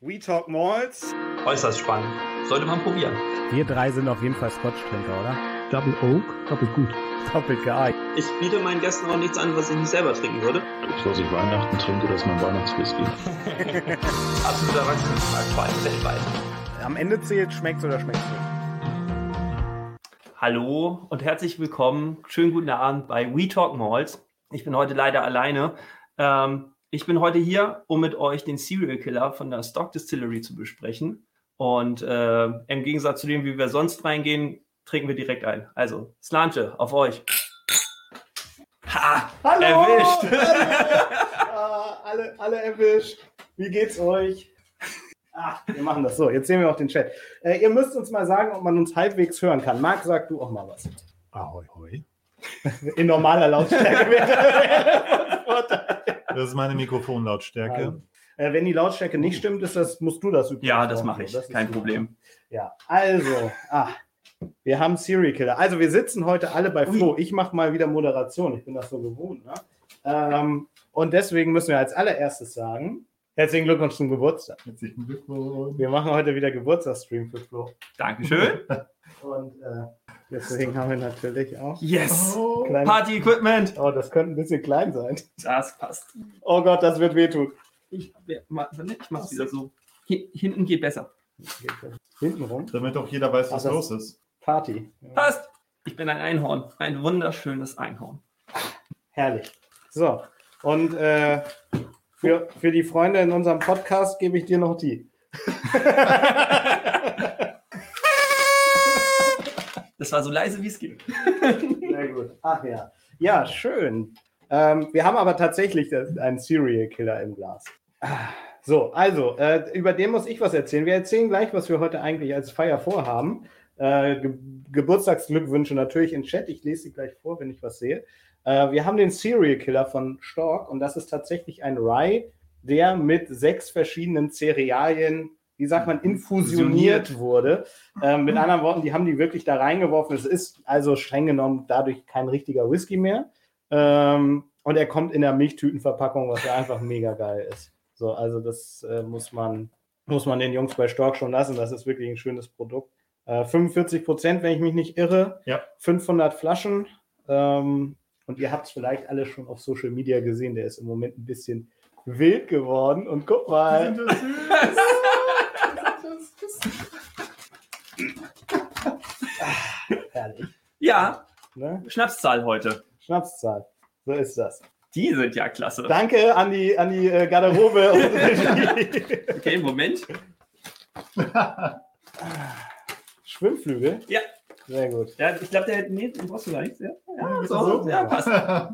We Talk Malls. Äußerst spannend. Sollte man probieren. Wir drei sind auf jeden Fall Scotch-Trinker, oder? Double Oak, doppelt gut. Doppelt geeignet. Ich biete meinen Gästen auch nichts an, was ich nicht selber trinken würde. Das, was ich Weihnachten trinke, das ist mein Weihnachtswhisky. Absoluter Wachstumsmarkt, vor allem weltweit. Am Ende zählt, schmeckt's oder schmeckt's nicht. Hallo und herzlich willkommen. Schönen guten Abend bei We Talk Malls. Ich bin heute leider alleine. Ähm, ich bin heute hier, um mit euch den Serial Killer von der Stock Distillery zu besprechen. Und äh, im Gegensatz zu dem, wie wir sonst reingehen, trinken wir direkt ein. Also, Slanche, auf euch. Ha! Hallo! Erwischt! ah, alle, alle erwischt. Wie geht's euch? Ah, wir machen das so. Jetzt sehen wir auch den Chat. Äh, ihr müsst uns mal sagen, ob man uns halbwegs hören kann. Marc, sag du auch mal was. Ahoi, hoi. In normaler Lautstärke wäre Vorteil. Das ist meine Mikrofonlautstärke. Äh, wenn die Lautstärke nicht stimmt, ist das, musst du das übrigens Ja, das mache ich. Das ist Kein super. Problem. Ja, also, ah, wir haben Serial Killer. Also, wir sitzen heute alle bei Flo. Ich mache mal wieder Moderation. Ich bin das so gewohnt. Ne? Ähm, und deswegen müssen wir als allererstes sagen: Herzlichen Glückwunsch zum Geburtstag. Herzlichen Glückwunsch. Wir machen heute wieder Geburtstagsstream für Flo. Dankeschön. Und äh, deswegen haben wir natürlich auch. Yes! Oh. Kleine, Party Equipment! oh, das könnte ein bisschen klein sein. Das passt. Oh Gott, das wird wehtun. Ich, ich mach's wieder so. Hin- Hinten geht besser. Hinten rum. Damit auch jeder weiß, was Ach, los ist. Party. Ja. Passt. Ich bin ein Einhorn. Ein wunderschönes Einhorn. Herrlich. So, und äh, für, für die Freunde in unserem Podcast gebe ich dir noch die. Das war so leise, wie es geht. Sehr gut. Ach ja. Ja, schön. Ähm, wir haben aber tatsächlich einen Serial Killer im Glas. Ah, So, also, äh, über den muss ich was erzählen. Wir erzählen gleich, was wir heute eigentlich als Feier vorhaben. Äh, Ge Geburtstagsglückwünsche natürlich in Chat. Ich lese sie gleich vor, wenn ich was sehe. Äh, wir haben den Serial Killer von Stork und das ist tatsächlich ein Rye, der mit sechs verschiedenen Cerealien, wie sagt man, infusioniert wurde. Ähm, mit anderen Worten, die haben die wirklich da reingeworfen. Es ist also streng genommen dadurch kein richtiger Whisky mehr. Ähm, und er kommt in der Milchtütenverpackung, was ja einfach mega geil ist. So, also das äh, muss man muss man den Jungs bei Stork schon lassen. Das ist wirklich ein schönes Produkt. Äh, 45 Prozent, wenn ich mich nicht irre. Ja. 500 Flaschen. Ähm, und ihr habt es vielleicht alle schon auf Social Media gesehen. Der ist im Moment ein bisschen wild geworden. Und guck mal. Herrlich. Ja, Ne? Schnapszahl heute. Schnapszahl. So ist das. Die sind ja klasse. Danke an die, an die äh, Garderobe. Okay, Moment. Schwimmflügel. Ja. Sehr gut. ja ich glaube, der. Nee, den brauchst du gar nichts. Ja, ja, Ist so, so? ja passt.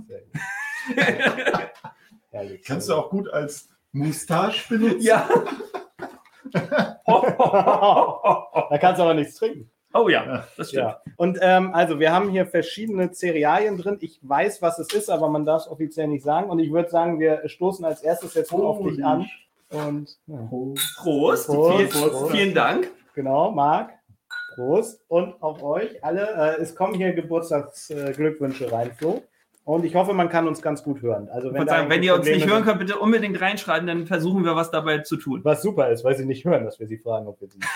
Kannst du auch gut als Moustache benutzen. Ja. da kannst du aber nichts trinken. Oh ja, das stimmt. Ja. Und ähm, also wir haben hier verschiedene Cerealien drin. Ich weiß, was es ist, aber man darf es offiziell nicht sagen. Und ich würde sagen, wir stoßen als erstes jetzt mal auf dich an. Und ja. Prost. Prost, Vielen, Prost. vielen Dank. genau, Marc. Prost. Und auf euch alle. Äh, es kommen hier Geburtstagsglückwünsche rein, Flo. Und ich hoffe, man kann uns ganz gut hören. Also wenn, sagen, wenn ihr uns nicht hören könnt, bitte unbedingt reinschreiben, dann versuchen wir was dabei zu tun. Was super ist, weil sie nicht hören, dass wir sie fragen, ob wir sie nicht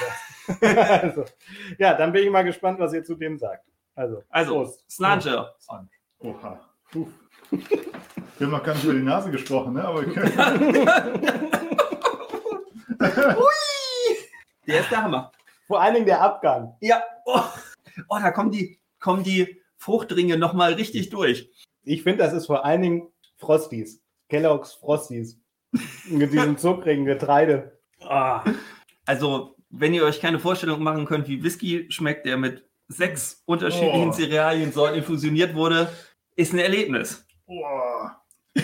hören. also, ja, dann bin ich mal gespannt, was ihr zu dem sagt. Also, Also, Prost. Slange. Oha. Puh. Wir haben noch gar nicht über die Nase gesprochen, ne? aber wir können. Der ist der Hammer. Vor allen Dingen der Abgang. Ja. Oh, oh da kommen die, kommen die Fruchtringe nochmal richtig durch. Ich finde, das ist vor allen Dingen Frosties. Kellogg's Frosties. Mit diesem zuckrigen Getreide. Ah. Also, wenn ihr euch keine Vorstellung machen könnt, wie Whisky schmeckt, der mit sechs unterschiedlichen Oh. Cerealiensorten infusioniert wurde, ist ein Erlebnis. Boah. Ja.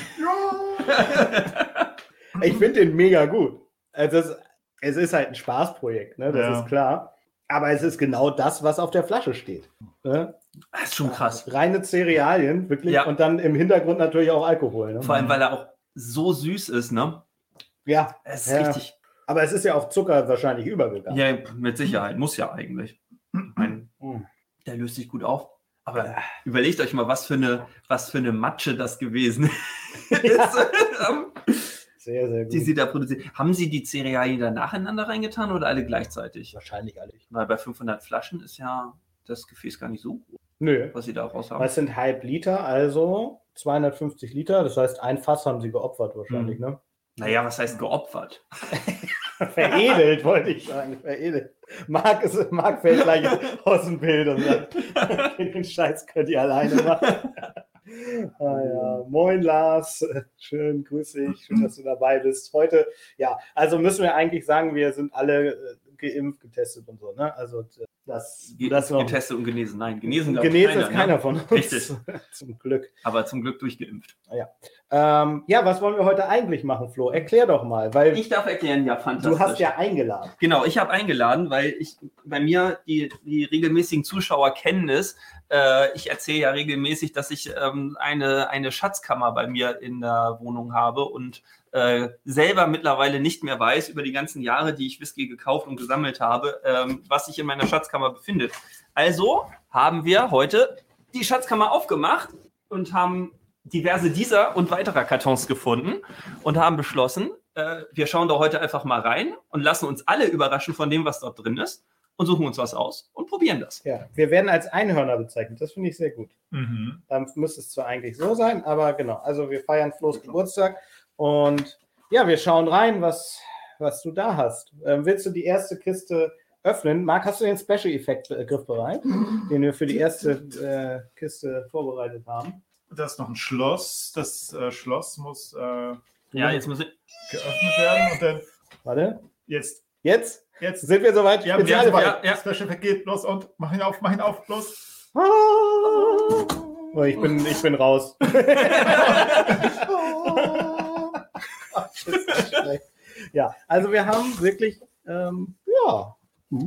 Ich finde den mega gut. Also es, es ist halt ein Spaßprojekt, ne? das Ja. ist klar. Aber es ist genau das, was auf der Flasche steht. Ne? Das ist schon krass. Reine Cerealien, wirklich. Ja. Und dann im Hintergrund natürlich auch Alkohol. Ne? Vor allem, weil er auch so süß ist, ne? Ja, Es ist Ja. richtig. aber es ist ja auf Zucker wahrscheinlich übergegangen. Ja, mit Sicherheit. Muss ja eigentlich. Ein, Mhm. der löst sich gut auf. Aber überlegt euch mal, was für eine, was für eine Matsche das gewesen ist. Sehr, sehr gut. die sie da produziert. Haben sie die Cerealien da nacheinander reingetan oder alle gleichzeitig? Wahrscheinlich alle. Weil bei 500 Flaschen ist ja das Gefäß gar nicht so groß, Nö. was sie da raus haben. Das sind halb Liter, also 250 Liter. Das heißt, ein Fass haben sie geopfert wahrscheinlich, ne? Naja, was heißt geopfert? Veredelt, wollte ich sagen. Veredelt. Marc, ist, Marc fällt gleich aus dem Bild und sagt, den Scheiß könnt ihr alleine machen. Ah, ja. Moin Lars, schön, grüß dich, schön, dass du dabei bist. Heute, ja, also müssen wir eigentlich sagen, wir sind alle äh, geimpft, getestet und so, ne? Also äh, das, Ge das getestet und genesen. Nein, genesen, genesen ist keiner ne? von uns. Richtig. Zum Glück. Aber zum Glück durchgeimpft. Ähm, ja, was wollen wir heute eigentlich machen, Flo? Erklär doch mal, weil Ich darf erklären, ja, fantastisch. du hast ja eingeladen. Genau, ich habe eingeladen, weil ich bei mir die, die regelmäßigen Zuschauer kennen es. Äh, ich erzähle ja regelmäßig, dass ich ähm, eine, eine Schatzkammer bei mir in der Wohnung habe und äh, selber mittlerweile nicht mehr weiß über die ganzen Jahre, die ich Whisky gekauft und gesammelt habe, ähm, was sich in meiner Schatzkammer befindet. Also haben wir heute die Schatzkammer aufgemacht und haben diverse dieser und weiterer Kartons gefunden und haben beschlossen, äh, wir schauen da heute einfach mal rein und lassen uns alle überraschen von dem, was dort drin ist und suchen uns was aus und probieren das. Ja, wir werden als Einhörner bezeichnet. Das finde ich sehr gut. Mhm. Dann müsste es zwar eigentlich so sein, aber genau. Also wir feiern Flo's Geburtstag und ja, wir schauen rein, was, was du da hast. Ähm, willst du die erste Kiste öffnen? Marc, hast du den Special Effekt äh, griffbereit, den wir für die erste äh, Kiste vorbereitet haben? Da ist noch ein Schloss. Das äh, Schloss muss äh, Ja, jetzt muss geöffnet werden und dann Warte, jetzt. jetzt Jetzt. sind wir soweit. Ja, wir sind soweit. ja, ja. Special Effekt geht los und mach ihn auf, mach ihn auf, los. Ah! Oh, ich, bin, ich bin raus. Ja, also wir haben wirklich, ähm, ja,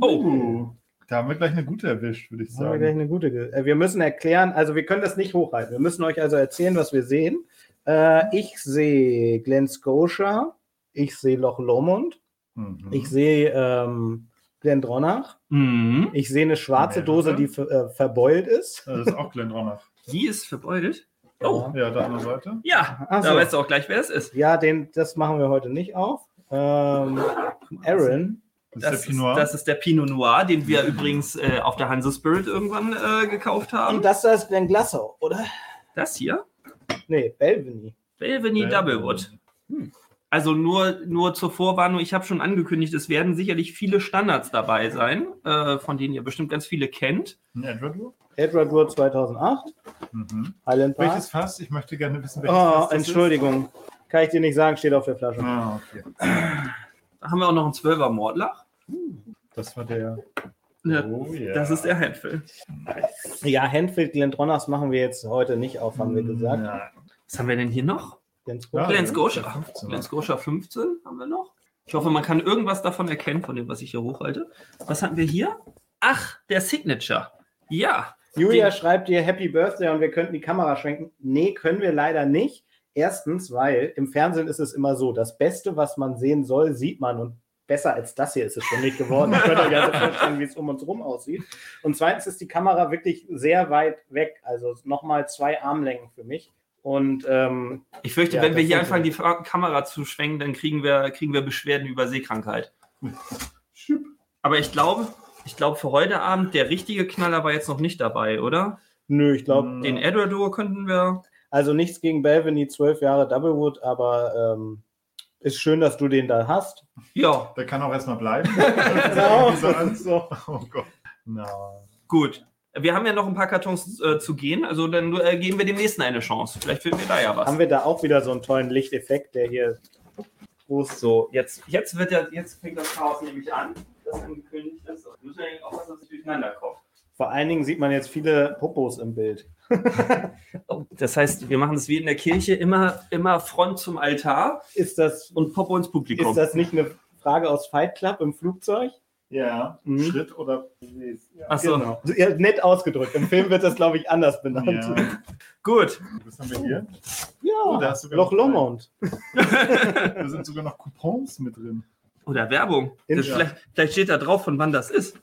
Oh. Da haben wir gleich eine gute erwischt, würde ich haben wir gleich sagen. eine gute. Ge äh, wir müssen erklären, also wir können das nicht hochhalten. Wir müssen euch also erzählen, was wir sehen. Äh, ich sehe Glen Scotia, ich sehe Loch Lomond, Mhm. ich sehe ähm, Glendronach, Mhm. ich sehe eine schwarze. Dose, die äh, verbeult ist. Das ist auch Glendronach. Die ist verbeult. Oh, Ja, da an der Seite. ja. Ach Da so. weißt du auch gleich, wer es ist. Ja, den, das machen wir heute nicht auf. Ähm, Aaron, Das, Das ist der ist, Pinot. das ist der Pinot Noir, den wir übrigens äh, auf der Hanse Spirit irgendwann äh, gekauft haben. und das da ist Glen Glassau, oder? Das hier, Nee, Belveny. Belveny Doublewood. Hm. Also nur, nur zur Vorwarnung, ich habe schon angekündigt, es werden sicherlich viele Standards dabei sein, äh, von denen ihr bestimmt ganz viele kennt. Ein Edward Edward Wood 2008, mhm. Highland Park. Welches Fass? Ich möchte gerne wissen, welches Oh, Fass das Entschuldigung. Kann ich dir nicht sagen, steht auf der Flasche. Ist. Ah, okay. Da haben wir auch noch einen 12er Mordlach. Das war der. Ja, Oh, ja. Das ist der Handfill. Ja, Henfield Glendronachs machen wir jetzt heute nicht auf, haben wir gesagt. Ja. Was haben wir denn hier noch? Glens Ja. Glen das Scotia. ist der 15er. Glen Scotia 15 haben wir noch. Ich hoffe, man kann irgendwas davon erkennen, von dem, was ich hier hochhalte. Was hatten wir hier? Ach, der Signature. Ja. Julia schreibt dir Happy Birthday und wir könnten die Kamera schwenken. Nee, können wir leider nicht. Erstens, weil im Fernsehen ist es immer so, das Beste, was man sehen soll, sieht man und besser als das hier ist es schon nicht geworden. Ihr könnt euch also vorstellen, wie es um uns rum aussieht. Und zweitens ist die Kamera wirklich sehr weit weg, also nochmal zwei Armlängen für mich. Und ähm, Ich fürchte, Ja, wenn wir hier anfangen, die Kamera zu schwenken, dann kriegen wir, kriegen wir Beschwerden über Sehkrankheit. Schüpp. Aber ich glaube, ich glaube, für heute Abend, der richtige Knaller war jetzt noch nicht dabei, oder? nö, ich glaube, Hm. Den Edward könnten wir. also nichts gegen Belveny, zwölf Jahre Doublewood, aber ähm, ist schön, dass du den da hast. Ja, Der kann auch erstmal bleiben. Genau, so. Oh Gott. Na. gut. Wir haben ja noch ein paar Kartons äh, zu gehen, also dann äh, geben wir dem nächsten eine Chance. Vielleicht finden wir da ja was. Haben wir da auch wieder so einen tollen Lichteffekt, der hier groß So, jetzt, jetzt wird ja, jetzt fängt das Chaos nämlich an, das angekündigt ist. Wir müssen ja aufpassen, dass es durcheinander kommt. Vor allen Dingen sieht man jetzt viele Popos im Bild. Oh, das heißt, wir machen es wie in der Kirche, immer, immer Front zum Altar Ist das, und Popo ins Publikum. ist das nicht eine Frage aus Fight Club im Flugzeug? Ja. Mhm. Schritt oder. Ja. Achso, Genau. Ja, nett ausgedrückt. Im Film wird das, glaube ich, anders benannt. Ja. gut. Was haben wir hier? Ja, Oh, da hast du Loch sogar noch Lomond. Da sind sogar noch Coupons mit drin. Oder Werbung. Das vielleicht, vielleicht steht da drauf, von wann das ist.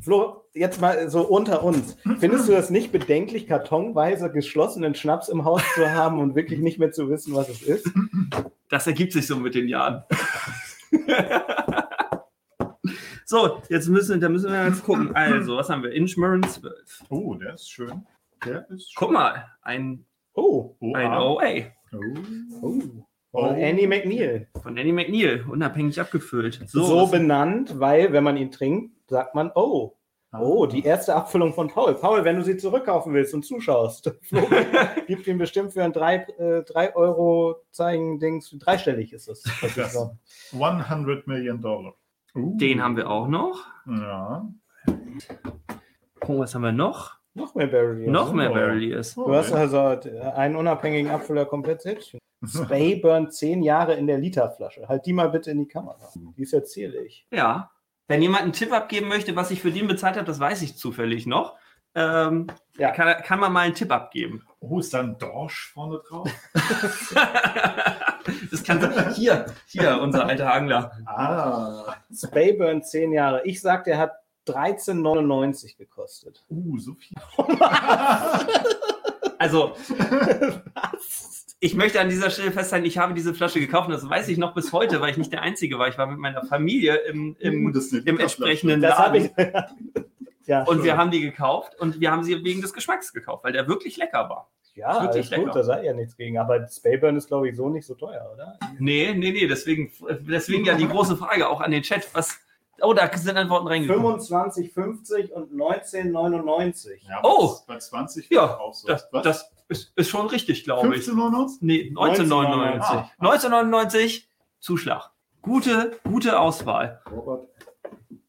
Flo, jetzt mal so unter uns. Findest du das nicht bedenklich, kartonweise geschlossenen Schnaps im Haus zu haben und wirklich nicht mehr zu wissen, was es ist? Das ergibt sich so mit den Jahren. so, jetzt müssen, da müssen wir jetzt gucken. Also, was haben wir? Inchmurren 12. Oh, der ist schön. Der ist schön. Guck mal, ein, Oh, Oh, ein ah. OA Oh. oh. Oh. Von Andy McNeil. von Annie McNeil, unabhängig abgefüllt. So, So, benannt, weil, wenn man ihn trinkt, sagt man, oh. Ah. Oh, die erste Abfüllung von Paul. Paul, wenn du sie zurückkaufen willst und zuschaust, gibt ihm bestimmt für ein 3 äh, drei Euro Zeichen-Dings, dreistellig ist Das- glaube. 100 Million Dollar. Uh. den haben wir auch noch. Ja. Gucken, was haben wir noch? Noch mehr Barrel. noch mehr oh. Barreliers. Du hast also einen unabhängigen Abfüller komplett selbst. Spayburn 10 Jahre in der Literflasche. Halt die mal bitte in die Kamera. Die ist ja zierlich. Ja. Wenn jemand einen Tipp abgeben möchte, was ich für den bezahlt habe, das weiß ich zufällig noch. Ähm, Ja. kann, kann man mal einen Tipp abgeben. Oh, ist da ein Dorsch vorne drauf? das kann hier, hier, unser alter Angler. Ah. Spayburn 10 Jahre. Ich sag, der hat 13,99 gekostet. Uh, so viel. Also, ich möchte an dieser Stelle festhalten, ich habe diese Flasche gekauft und das weiß ich noch bis heute, weil ich nicht der Einzige war. Ich war mit meiner Familie im, Uh, im, das ist eine im entsprechenden Das Laden. ich. ja, Und wir haben die gekauft und wir haben sie wegen des Geschmacks gekauft, weil der wirklich lecker war. ja, wirklich alles gut, lecker. da sei ja nichts gegen. Aber Spayburn ist, glaube ich, so nicht so teuer, oder? Nee, nee, nee, deswegen, deswegen ja die große Frage auch an den Chat. Was, oh, da sind Antworten reingekommen. 25,50 und 19,99. Ja, Oh! Bei 20 Ja, auch so. Das, Was? das ist, ist schon richtig, glaube ich. 15,99? Nee, 1999. Ah. 1999, Zuschlag. Gute, gute Auswahl. Robert.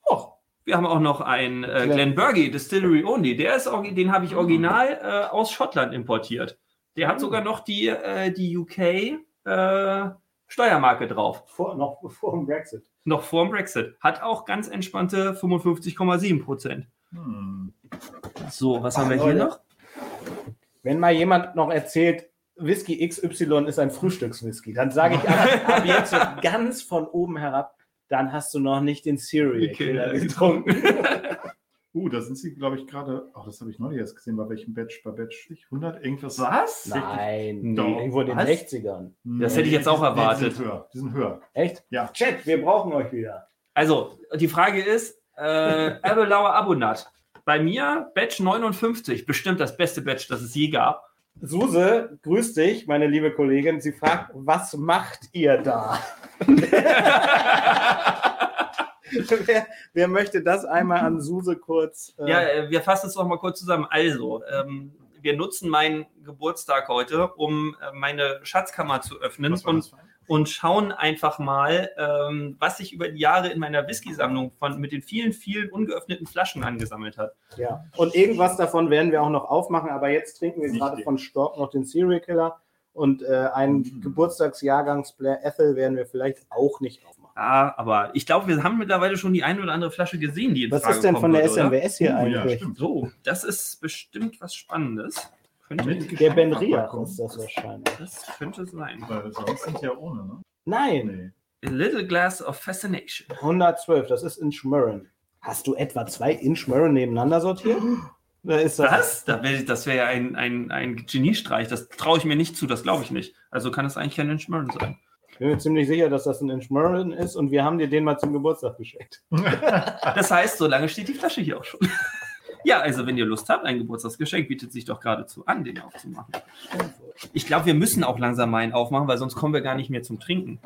Oh, wir haben auch noch einen äh, Glenbergie Distillery Only. Der ist, den habe ich original äh, aus Schottland importiert. Der hat sogar noch die, äh, die UK äh, Steuermarke drauf. Vor, noch vor dem Brexit. Noch vor dem Brexit. Hat auch ganz entspannte 55,7 Prozent. Hm. So, was haben wir Leute. hier noch? Wenn mal jemand noch erzählt, Whisky XY ist ein Frühstückswhisky, dann sage ich ab, ab jetzt so ganz von oben herab, dann hast du noch nicht den Serial Okay. getrunken. Uh, da sind sie, glaube ich, gerade. Ach, das habe ich neulich erst gesehen. Bei welchem Batch? Bei Batch 100? Irgendwas? Was? Nein, Doch. irgendwo in den Was? 60ern. Das hätte ich jetzt auch erwartet. Die sind höher. Die sind höher. Echt? Ja. Chat, wir brauchen euch wieder. Also, die Frage ist, äh, Abelauer Abonat. Bei mir Batch 59, bestimmt das beste Batch, das es je gab. Suse, grüß dich, meine liebe Kollegin. Sie fragt, was macht ihr da? wer, wer möchte das einmal an Suse kurz? äh, Ja, äh, wir fassen es noch mal kurz zusammen. Also, ähm, wir nutzen meinen Geburtstag heute, um äh, meine Schatzkammer zu öffnen und, und schauen einfach mal, ähm, was sich über die Jahre in meiner Whisky-Sammlung von mit den vielen, vielen ungeöffneten Flaschen angesammelt hat. Ja, und irgendwas davon werden wir auch noch aufmachen, aber jetzt trinken wir Nicht gerade den. von Stork noch den Serial Killer und äh, einen Mhm. Geburtstagsjahrgangs Blair Ethel werden wir vielleicht auch nicht aufmachen. Ja, aber ich glaube, wir haben mittlerweile schon die eine oder andere Flasche gesehen, die in Was Frage ist denn von der oder? SMWS hier Oh, ja, eigentlich? stimmt. So, das ist bestimmt was Spannendes. Könnte, Mit der Ben Riach ist das wahrscheinlich. das könnte sein. Weil sonst sind ja ohne, ne? Nein, Nee. A Little Glass of Fascination. 112, das ist in Schmörren. Hast du etwa zwei in Schmörren nebeneinander sortiert? Oder ist das Was? Da das wäre ja ein, ein, ein Geniestreich. Das traue ich mir nicht zu, das glaube ich nicht. Also kann es eigentlich kein Inchmurren sein. Ich bin mir ziemlich sicher, dass das ein Inchmurren ist und wir haben dir den mal zum Geburtstag geschenkt. Das heißt, so lange steht die Flasche hier auch schon. Ja, also wenn ihr Lust habt, ein Geburtstagsgeschenk bietet sich doch geradezu an, den aufzumachen. Ich glaube, wir müssen auch langsam mal einen aufmachen, weil sonst kommen wir gar nicht mehr zum Trinken.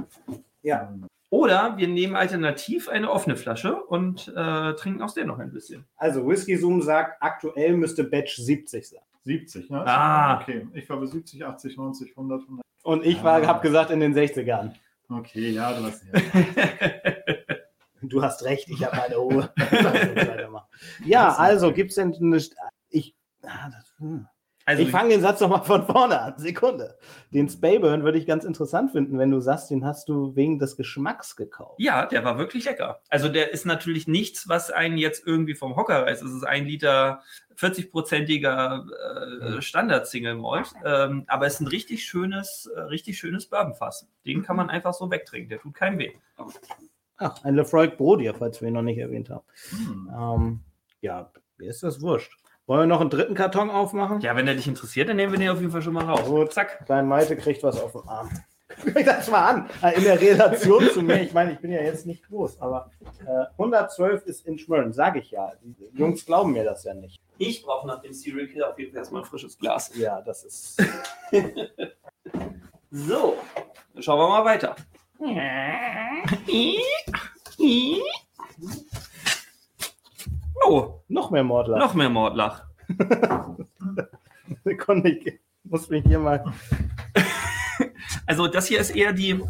Ja, Oder wir nehmen alternativ eine offene Flasche und äh, trinken aus der noch ein bisschen. also Whisky Zoom sagt, aktuell müsste Batch 70 sein. 70, ne? Ah. Okay, ich bei 70, 80, 90, 100, 100. Und ich war, Ah. habe gesagt in den 60ern. Okay, ja, du hast ja. Du hast recht, ich habe meine Ruhe. ja, also gibt es denn eine. Ich, ah, das, hm. Also, ich fange den Satz nochmal von vorne an. Sekunde. Den Spayburn würde ich ganz interessant finden, wenn du sagst, den hast du wegen des Geschmacks gekauft. ja, der war wirklich lecker. Also der ist natürlich nichts, was einen jetzt irgendwie vom Hocker reißt. Es ist ein Liter 40-prozentiger äh, Standard-Single Malt. Ähm, aber es ist ein richtig schönes, äh, richtig schönes Bourbonfass. Den kann man einfach so wegtrinken. Der tut keinem weh. Ach, ein Lefroy Brodier, falls wir ihn noch nicht erwähnt haben. Hm. Ähm, ja, mir ist das wurscht. Wollen wir noch einen dritten Karton aufmachen? Ja, wenn der dich interessiert, dann nehmen wir den auf jeden Fall schon mal raus. Gut. Zack. Dein Malte kriegt was auf den Arm. Guck das mal an. Äh, In der Relation zu mir, ich meine, ich bin ja jetzt nicht groß, aber äh, 112 ist in Schmölln, sage ich ja. Die Jungs glauben mir das ja nicht. Ich brauche nach dem Serial Killer auf jeden Fall erstmal ein frisches Glas. Ja, das ist. So, dann schauen wir mal weiter. Oh, Noch mehr Mordler. noch mehr Mordlach. Sekunde, ich muss mich hier mal. Also das hier ist eher die,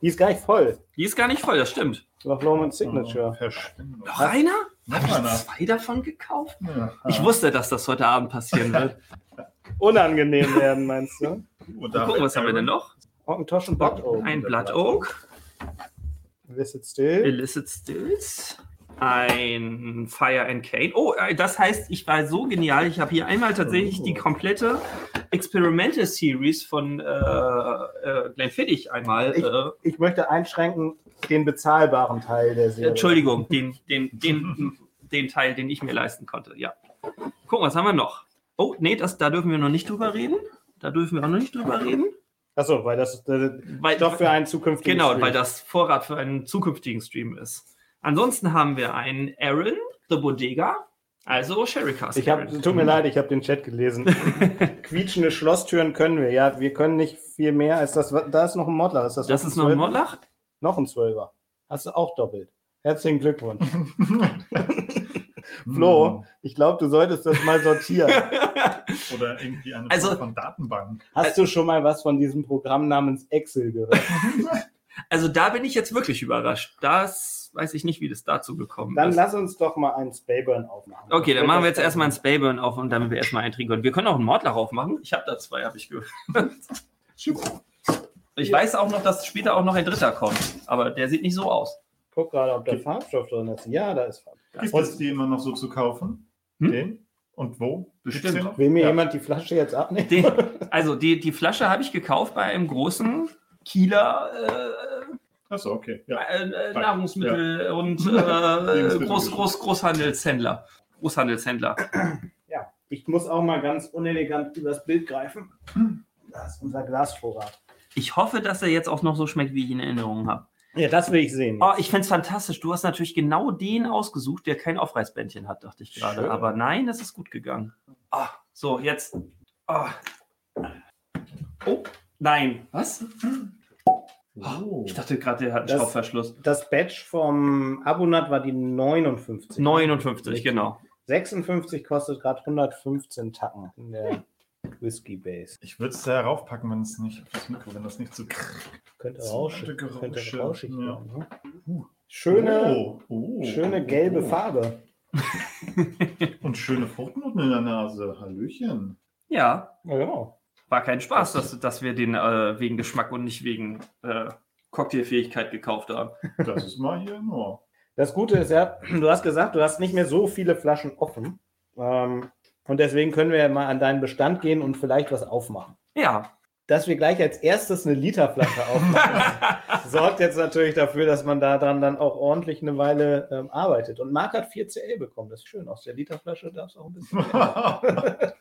Die ist gar nicht voll. die ist gar nicht voll, das stimmt. Noch Roman Signature. Verschwendung. Noch einer? Habe ich zwei davon gekauft? Ja. Ich wusste, dass das heute Abend passieren wird. Unangenehm werden, meinst du? Und da Gucken, was haben wir denn noch? Ockentosh und Blood Oak. Ein Blood Oak, Illicit Still. Illicit Stills, ein Fire and Cane. Oh, äh, das heißt, ich war so genial. Ich habe hier einmal tatsächlich die komplette Experimental Series von äh, äh, Glenfiddich einmal. Ich- äh, Ich möchte einschränken den bezahlbaren Teil der Serie. Entschuldigung, den, den, den, den Teil, den ich mir leisten konnte. Ja. Gucken, was haben wir noch? Oh, nee, das, da dürfen wir noch nicht drüber reden. Da dürfen wir auch noch nicht drüber reden. Achso, weil das äh, Weil, doch für einen zukünftigen. Genau, Stream. weil das Vorrat für einen zukünftigen Stream ist. Ansonsten haben wir einen Aaron, The Bodega, also Sherry Cask. Ich habe, Aaron. tut mir leid, ich habe den Chat gelesen. Quietschende Schlosstüren können wir, ja. Wir können nicht viel mehr als das. Da ist noch ein Modler. Ist das, Das auch ist noch ein? Modlach? Noch ein Zwölfer. Hast du auch doppelt. Herzlichen Glückwunsch. Flo, ich glaube, du solltest das mal sortieren. Oder irgendwie eine Also- Form von Datenbank. Hast du schon mal was von diesem Programm namens Excel gehört? Also da bin ich jetzt wirklich überrascht. Das weiß ich nicht, wie das dazu gekommen Dann ist. lass uns doch mal einen Spayburn aufmachen. Okay, dann machen wir jetzt erstmal einen Spayburn auf und damit wir erstmal eintrinken können. Wir können auch einen Mordlach aufmachen. Ich habe da zwei, habe ich gehört. Ich weiß auch noch, dass später auch noch ein dritter kommt, aber der sieht nicht so aus. Guck gerade, ob da Farbstoff drin ist. Ja, da ist Farb. Gibt es die immer noch so zu kaufen? Hm? Den? Und wo? Bestimmt. Will mir Ja. jemand die Flasche jetzt abnehmen? Den, also die, die Flasche habe ich gekauft bei einem großen Kieler Achso, okay. Ja. äh, äh, Nahrungsmittel- und äh, Groß, Groß, Großhandelshändler. Großhandelshändler. Ja, ich muss auch mal ganz unelegant übers Bild greifen. Das ist unser Glasvorrat. Ich hoffe, dass er jetzt auch noch so schmeckt, wie ich ihn in Erinnerung habe. Ja, das will ich sehen. Oh, ich fände es fantastisch. Du hast natürlich genau den ausgesucht, der kein Aufreißbändchen hat, dachte ich gerade. Aber nein, es ist gut gegangen. Ah, so, jetzt. Ah. Oh, nein. Was? Oh. Ich dachte gerade, der hat einen Das- Schraubverschluss. Das Badge vom Abonat war die 59. 59, genau. 56 kostet gerade 115 Tacken in der Whisky Base. Ich würde es da raufpacken, wenn es nicht auf das Mikro, wenn das nicht so. Könnte rauschig, könnte rauschig ja. werden. Ne? Schöne, Oh, oh, schöne oh, gelbe oh. Farbe. Und schöne Fruchtnoten in der Nase. Hallöchen. Ja, Ja, genau. War kein Spaß, dass, dass wir den äh, wegen Geschmack und nicht wegen äh, Cocktailfähigkeit gekauft haben. Das ist mal hier nur. Das Gute ist ja, du hast gesagt, du hast nicht mehr so viele Flaschen offen. Ähm, und deswegen können wir ja mal an deinen Bestand gehen und vielleicht was aufmachen. Ja, Dass wir gleich als erstes eine Literflasche aufmachen, sorgt jetzt natürlich dafür, dass man da dran dann auch ordentlich eine Weile ähm, arbeitet. Und Marc hat 4CL bekommen. Das ist schön. Aus der Literflasche darf es auch ein bisschen.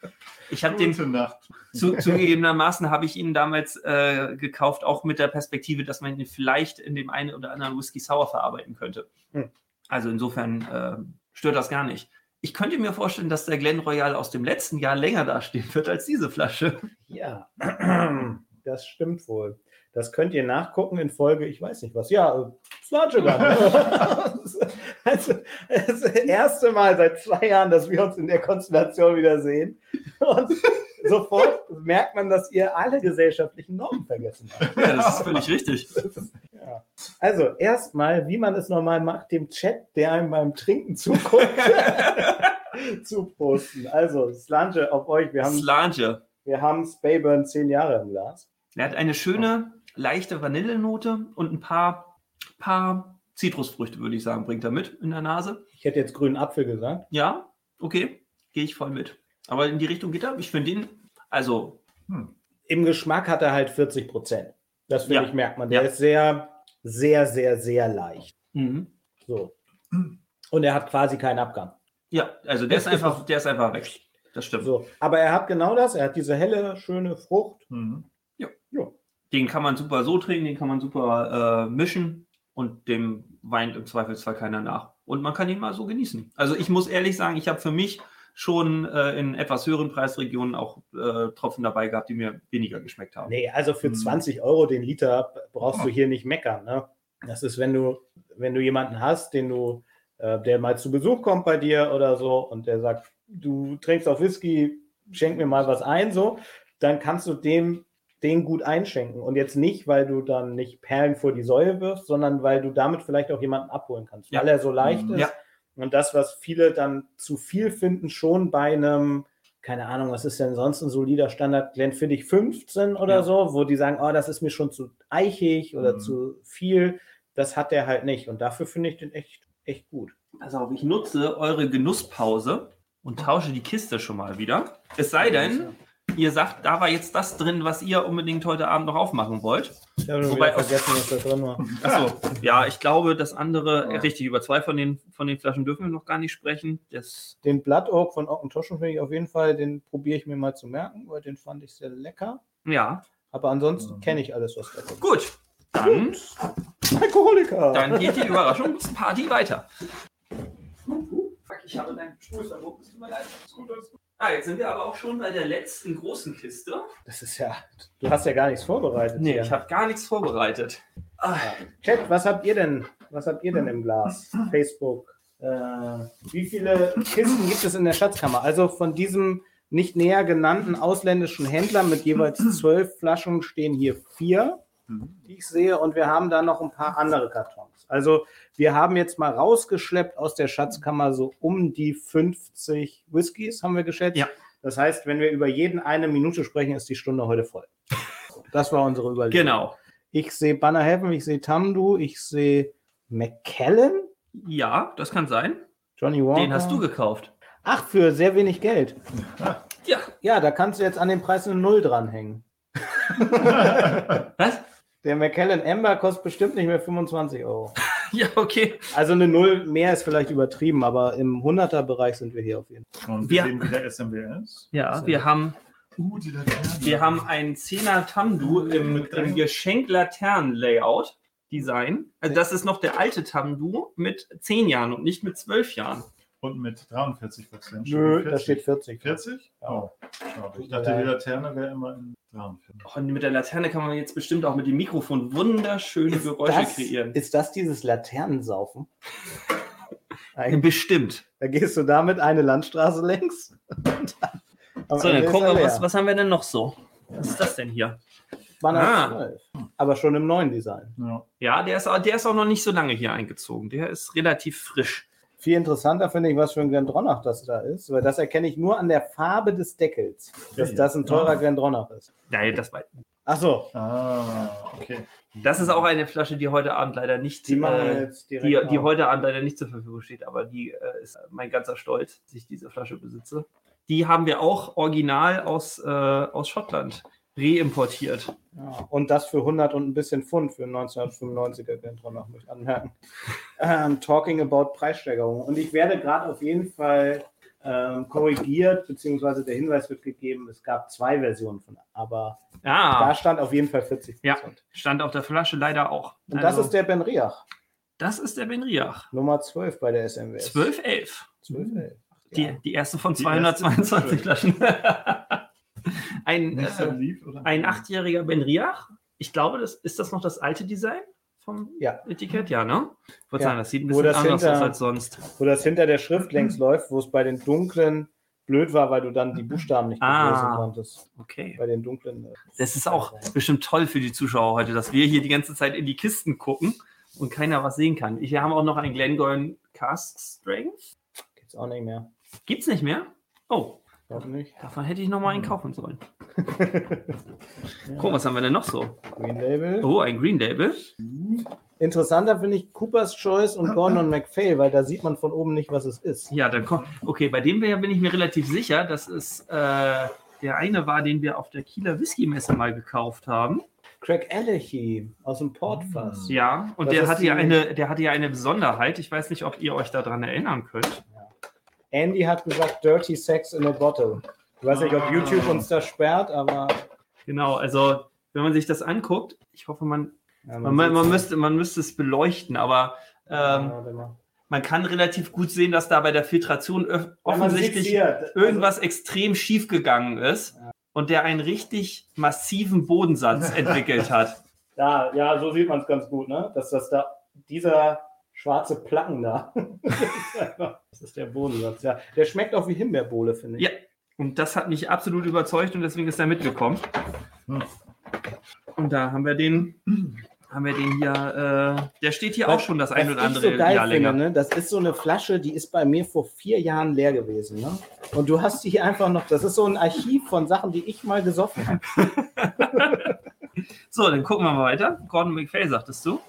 ich habe den Gute Nacht. Zu, zugegebenermaßen habe ich ihn damals äh, gekauft, auch mit der Perspektive, dass man ihn vielleicht in dem einen oder anderen Whisky Sour verarbeiten könnte. Hm. Also insofern äh, stört das gar nicht. Ich könnte mir vorstellen, dass der Glen Royal aus dem letzten Jahr länger dastehen wird als diese Flasche. Ja, das stimmt wohl. Das könnt ihr nachgucken in Folge, ich weiß nicht was. Ja, äh, Sludge dann. also, das erste Mal seit zwei Jahren, dass wir uns in der Konstellation wiedersehen. Und sofort merkt man, dass ihr alle gesellschaftlichen Normen vergessen habt. Ja, das ist völlig richtig. Ja. Also, erstmal, wie man es normal macht, dem Chat, der einem beim Trinken zuguckt, zu posten. Also, Slunge auf euch. Wir haben, Slange. wir haben Spayburn zehn Jahre im Glas. Er hat eine schöne, leichte Vanillenote und ein paar, paar Zitrusfrüchte, würde ich sagen, bringt er mit in der Nase. Ich hätte jetzt grünen Apfel gesagt. Ja, okay, gehe ich voll mit. Aber in die Richtung geht er. Ich finde ihn, also Hm. Im Geschmack hat er halt 40 Prozent. Das finde Ja. ich, merkt man. Der Ja. ist sehr, sehr, sehr, sehr leicht. mhm. So. Und er hat quasi keinen Abgang. Ja, also der ist einfach, der ist einfach weg. Das stimmt. So. Aber er hat genau das. Er hat diese helle, schöne Frucht. Mhm. Den Den kann man super so trinken, den kann man super äh, mischen und dem weint im Zweifelsfall keiner nach. Und man kann ihn mal so genießen. Also ich muss ehrlich sagen, ich habe für mich schon äh, in etwas höheren Preisregionen auch äh, Tropfen dabei gehabt, die mir weniger geschmeckt haben. Nee, also für Hm. 20 Euro den Liter brauchst du hier nicht meckern. Ne? Das ist, wenn du, wenn du jemanden hast, den du, äh, der mal zu Besuch kommt bei dir oder so und der sagt, du trinkst auf Whisky, schenk mir mal was ein, so, dann kannst du dem den gut einschenken. Und jetzt nicht, weil du dann nicht Perlen vor die Säue wirfst, sondern weil du damit vielleicht auch jemanden abholen kannst, Ja. weil er so leicht Mhm. ist. Ja. Und das, was viele dann zu viel finden, schon bei einem, keine Ahnung, was ist denn sonst ein solider Standard, Glenfiddich 15 oder Ja. so, wo die sagen, oh, das ist mir schon zu eichig oder Mhm. zu viel. Das hat der halt nicht. Und dafür finde ich den echt, echt gut. Pass auf, ich nutze eure Genusspause und tausche die Kiste schon mal wieder. Es sei denn, ihr sagt, da war jetzt das drin, was ihr unbedingt heute Abend noch aufmachen wollt. Ich habe Wobei vergessen, was da drin war. Achso, ja, ich glaube, das andere, äh, richtig, über zwei von den, von den Flaschen dürfen wir noch gar nicht sprechen. Das, Den Blood Oak von Ockentoschen finde ich auf jeden Fall, den probiere ich mir mal zu merken, weil den fand ich sehr lecker. ja, Aber ansonsten Mhm. kenne ich alles, was da kommt. gut. Dann, Alkoholiker! dann geht die Überraschungsparty weiter. Fuck, ich habe deinen Stuhl verbogen. Es tut mir leid. Ah, jetzt sind wir aber auch schon bei der letzten großen Kiste. Das ist ja, du hast ja gar nichts vorbereitet. Nee, hier. ich habe gar nichts vorbereitet. Ah, Chat, was habt ihr denn? Was habt ihr denn im Glas? Facebook. Äh, wie viele Kisten gibt es in der Schatzkammer? Also von diesem nicht näher genannten ausländischen Händler mit jeweils zwölf Flaschen stehen hier vier, Mhm. die ich sehe, und wir haben da noch ein paar andere Kartons. Also wir haben jetzt mal rausgeschleppt aus der Schatzkammer so um die 50 Whiskys, haben wir geschätzt. Ja. Das heißt, wenn wir über jeden eine Minute sprechen, ist die Stunde heute voll. Das war unsere Überlegung. genau. Ich sehe Banner Heaven, ich sehe Tamdu, ich sehe McKellen, Ja, das kann sein. Johnny Walker. Den hast du gekauft. Ach, für sehr wenig Geld. Ja. Ja, da kannst du jetzt an den Preis eine Null dranhängen. Was? Der McKellen Amber kostet bestimmt nicht mehr 25 Euro. Ja, okay. Also eine Null mehr ist vielleicht übertrieben, aber im 100er-Bereich sind wir hier auf jeden Fall. Und Wir- sehen wieder SMWS. Ja, wir haben, Uh, wir haben einen 10er Tamdu im, im Geschenk-Laternen-Layout-Design. Also das ist noch der alte Tamdu mit 10 Jahren und nicht mit 12 Jahren. Und mit 43 Prozent. Nö, da steht 40. 40? Ja. Oh, schade. Ich dachte, die. Laterne wäre immer in 43. Oh, Und mit der Laterne kann man jetzt bestimmt auch mit dem Mikrofon wunderschöne Geräusche das, kreieren. ist das dieses Laternensaufen? Bestimmt. da gehst du damit eine Landstraße längs. und dann- So, dann ist gucken wir, was, was haben wir denn noch so? Was ist das denn hier? Banner Ah. 12. Aber schon im neuen Design. Ja. Ja, der ist, auch- der ist auch noch nicht so lange hier eingezogen. Der ist relativ frisch. Viel interessanter finde ich, was für ein Glendronach das da ist, weil das erkenne ich nur an der Farbe des Deckels, dass Ja, das ein teurer ja. Glendronach ist. Nein, das, war- Ach so, Ah, okay. das ist auch eine Flasche, die heute Abend leider nicht, die äh, die, die heute Abend leider nicht zur Verfügung steht, aber die äh, ist mein ganzer Stolz, dass ich diese Flasche besitze. Die haben wir auch original aus, äh, aus Schottland reimportiert. Ja, und das für 100 und ein bisschen Pfund für einen 1995er Glendronach, muss ich anmerken. Ähm, talking about Preissteigerungen. Und ich werde gerade auf jeden Fall ähm, korrigiert, beziehungsweise der Hinweis wird gegeben, es gab zwei Versionen von, aber Ah, da stand auf jeden Fall 40 Ja. stand auf der Flasche leider auch. Und Also, das ist der Ben Riach, das ist der Benriach. Nummer 12 bei der SMWS. 1211. 12 11. Die, Ja. die erste von Die 222 erste Flaschen. ein, so äh, lieb, ein achtjähriger Benriach. Ich glaube, das ist das noch das alte Design vom Ja. Etikett, ja, ne? Ich wollte Ja. sagen, das sieht ein Wo bisschen das anders hinter- aus als sonst. wo das hinter der Schrift längs läuft, wo es bei den dunklen blöd war, weil du dann die Buchstaben nicht Ah. lesen konntest. Okay. Bei den dunklen. äh, Das ist auch bestimmt toll für die Zuschauer heute, dass wir hier die ganze Zeit in die Kisten gucken und keiner was sehen kann. Wir haben auch noch einen Glengoyne Cask Strength. Geht's auch nicht mehr. Gibt's nicht mehr? Oh, Glaub nicht. davon hätte ich noch mal einen kaufen sollen. Ja. Guck, was haben wir denn noch so? Green Label. Oh, ein Green Label. Interessanter finde ich Cooper's Choice und Gordon MacPhail, weil da sieht man von oben nicht, was es ist. Ja, dann kommt. Okay, bei dem bin ich mir relativ sicher, dass es äh, der eine war, den wir auf der Kieler Whisky-Messe mal gekauft haben. Craig Alechi aus dem Portfass. Ja, und Das der hatte, ja eine, der hatte ja eine Besonderheit. Ich weiß nicht, ob ihr euch daran erinnern könnt. Andy hat gesagt, Dirty Sex in a Bottle. Ich weiß nicht, ob. YouTube uns das sperrt, aber Genau, also wenn man sich das anguckt, ich hoffe, man, Ja, man, man, sieht's. müsste, man müsste es beleuchten, aber Ja, ähm, mal. man kann relativ gut sehen, dass da bei der Filtration öff- Ja, man offensichtlich hier. Also, irgendwas extrem schief gegangen ist und der einen richtig massiven Bodensatz entwickelt hat. Da, ja, so sieht man es ganz gut, ne? Dass das da, dieser schwarze Placken da, das ist das der Bodensatz, ja. Der schmeckt auch wie Himbeerbohle, finde ich. Ja, und das hat mich absolut überzeugt und deswegen ist er mitgekommen. Hm. Und da haben wir den, haben wir den hier, äh, der steht hier auch schon das ein Was oder andere so Jahr finde, länger. ne? Das ist so eine Flasche, die ist bei mir vor vier Jahren leer gewesen, ne? Und du hast die hier einfach noch, das ist so ein Archiv von Sachen, die ich mal gesoffen habe. So, dann gucken wir mal weiter. Gordon McPhail, sagtest du?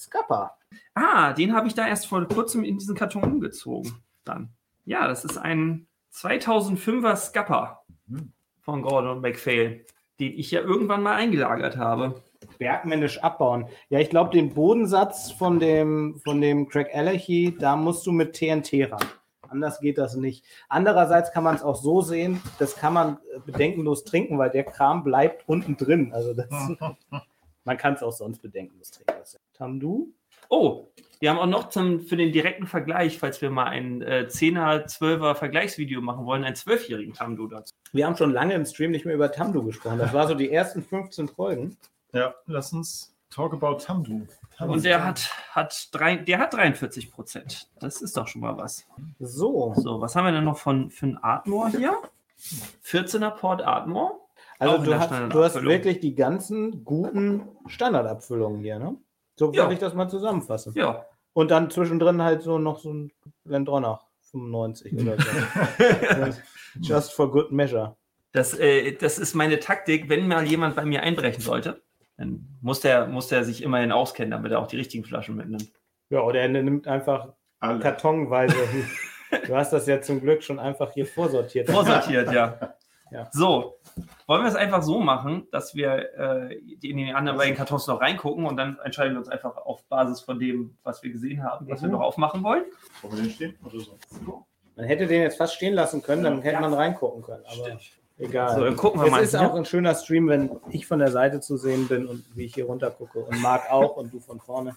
Skappa. Ah, den habe ich da erst vor kurzem in diesen Karton umgezogen. Dann. Ja, das ist ein 2005er Scupper Hm. von Gordon McPhail, den ich ja irgendwann mal eingelagert habe. Bergmännisch abbauen. Ja, ich glaube, den Bodensatz von dem, von dem Craig Allergy, da musst du mit TNT ran. Anders geht das nicht. Andererseits kann man es auch so sehen, das kann man äh, bedenkenlos trinken, weil der Kram bleibt unten drin. Also das, man kann es auch sonst bedenkenlos trinken. Tamdu? Oh, wir haben auch noch zum, für den direkten Vergleich, falls wir mal ein äh, 10er, 12er Vergleichsvideo machen wollen, einen 12-jährigen Tamdu dazu. Wir haben schon lange im Stream nicht mehr über Tamdu gesprochen. Das war so die ersten 15 Folgen. Ja, lass uns talk about Tamdu. Und der hat, hat, drei, der hat 43 Prozent. Das ist doch schon mal was. So. So, was haben wir denn noch von, für einen Ardmore hier? 14er Port Ardmore. Also du hast, du hast wirklich die ganzen guten Standardabfüllungen hier, ne? So Ja. würde ich das mal zusammenfassen. Ja. Und dann zwischendrin halt so noch so ein Glendronach 95 oder so. Just for good measure. Das, äh, das ist meine Taktik, wenn mal jemand bei mir einbrechen sollte, dann muss der, muss der sich immerhin auskennen, damit er auch die richtigen Flaschen mitnimmt. Ja, oder er nimmt einfach Alle. kartonweise. du hast das ja zum Glück schon einfach hier vorsortiert. Vorsortiert, ja. Ja. So, wollen wir es einfach so machen, dass wir äh, die- in den anderen beiden Kartons noch reingucken und dann entscheiden wir uns einfach auf Basis von dem, was wir gesehen haben, was wir Mhm. noch aufmachen wollen. Wollen wir den stehen oder so? Man hätte den jetzt fast stehen lassen können, dann hätte Ja. man reingucken können. Aber egal. So, dann gucken wir es mal. ist auch ein schöner Stream, wenn ich von der Seite zu sehen bin und wie ich hier runter gucke. Und Marc auch und du von vorne.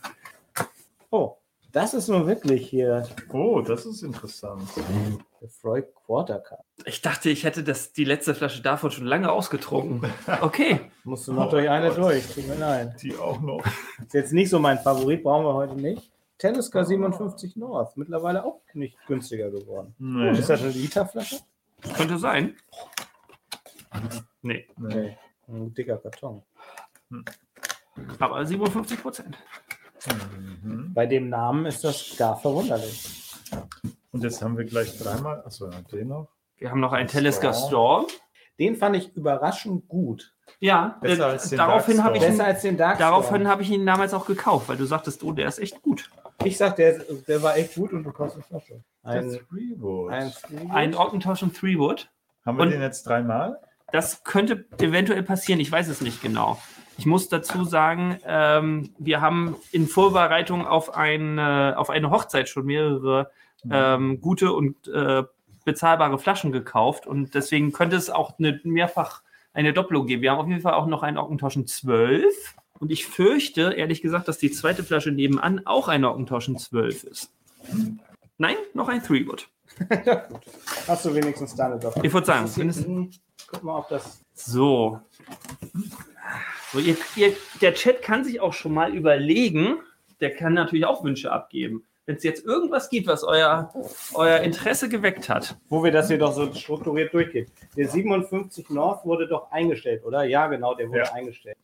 Oh, das ist nun wirklich hier Oh, das ist interessant. der Freud Quarter Cup. Ich dachte, ich hätte das, die letzte Flasche davon schon lange ausgetrunken. Okay. Musst du noch Oh durch eine Gott. durch. Tut mir leid. Die auch noch. Ist jetzt nicht so mein Favorit, brauchen wir heute nicht. Tenniska 57 North, mittlerweile auch nicht günstiger geworden. Nee. Ist das eine Literflasche? Könnte sein. Nee, nee. Ein dicker Karton. aber 57 Prozent. Mhm. Bei dem Namen ist das gar verwunderlich. Und jetzt haben wir gleich dreimal. Achso, den noch. Wir haben noch einen Teleska Storm. Den fand ich überraschend gut. Ja, Besser äh, als den daraufhin Dark habe ich, ihn- als den Dark daraufhin habe ich ihn damals auch gekauft, weil du sagtest, oh, der ist echt gut. Ich sag, der, der war echt gut und du kaufst eine Flasche. Ein, Threewood. ein, Ein Ockentoschen Threewood. Haben wir Und- den jetzt dreimal? Das könnte eventuell passieren, ich weiß es nicht genau. Ich muss dazu sagen, ähm, wir haben in Vorbereitung auf eine, auf eine Hochzeit schon mehrere ähm, gute und äh, bezahlbare Flaschen gekauft und deswegen könnte es auch eine, mehrfach eine Doppelung geben. Wir haben auf jeden Fall auch noch einen Ockentoschen 12 und ich fürchte, ehrlich gesagt, dass die zweite Flasche nebenan auch ein Ockentoschen 12 ist. Nein, noch ein Threewood. Hast du wenigstens da eine Doppel? Ich würde sagen, mindestens- hm, Guck mal, ob das. So. So ihr, ihr, der Chat kann sich auch schon mal überlegen, der kann natürlich auch Wünsche abgeben. Wenn es jetzt irgendwas gibt, was euer, euer Interesse geweckt hat. Wo wir das hier doch so strukturiert durchgehen. Der 57 North wurde doch eingestellt, oder? Ja, genau, der wurde Ja. eingestellt.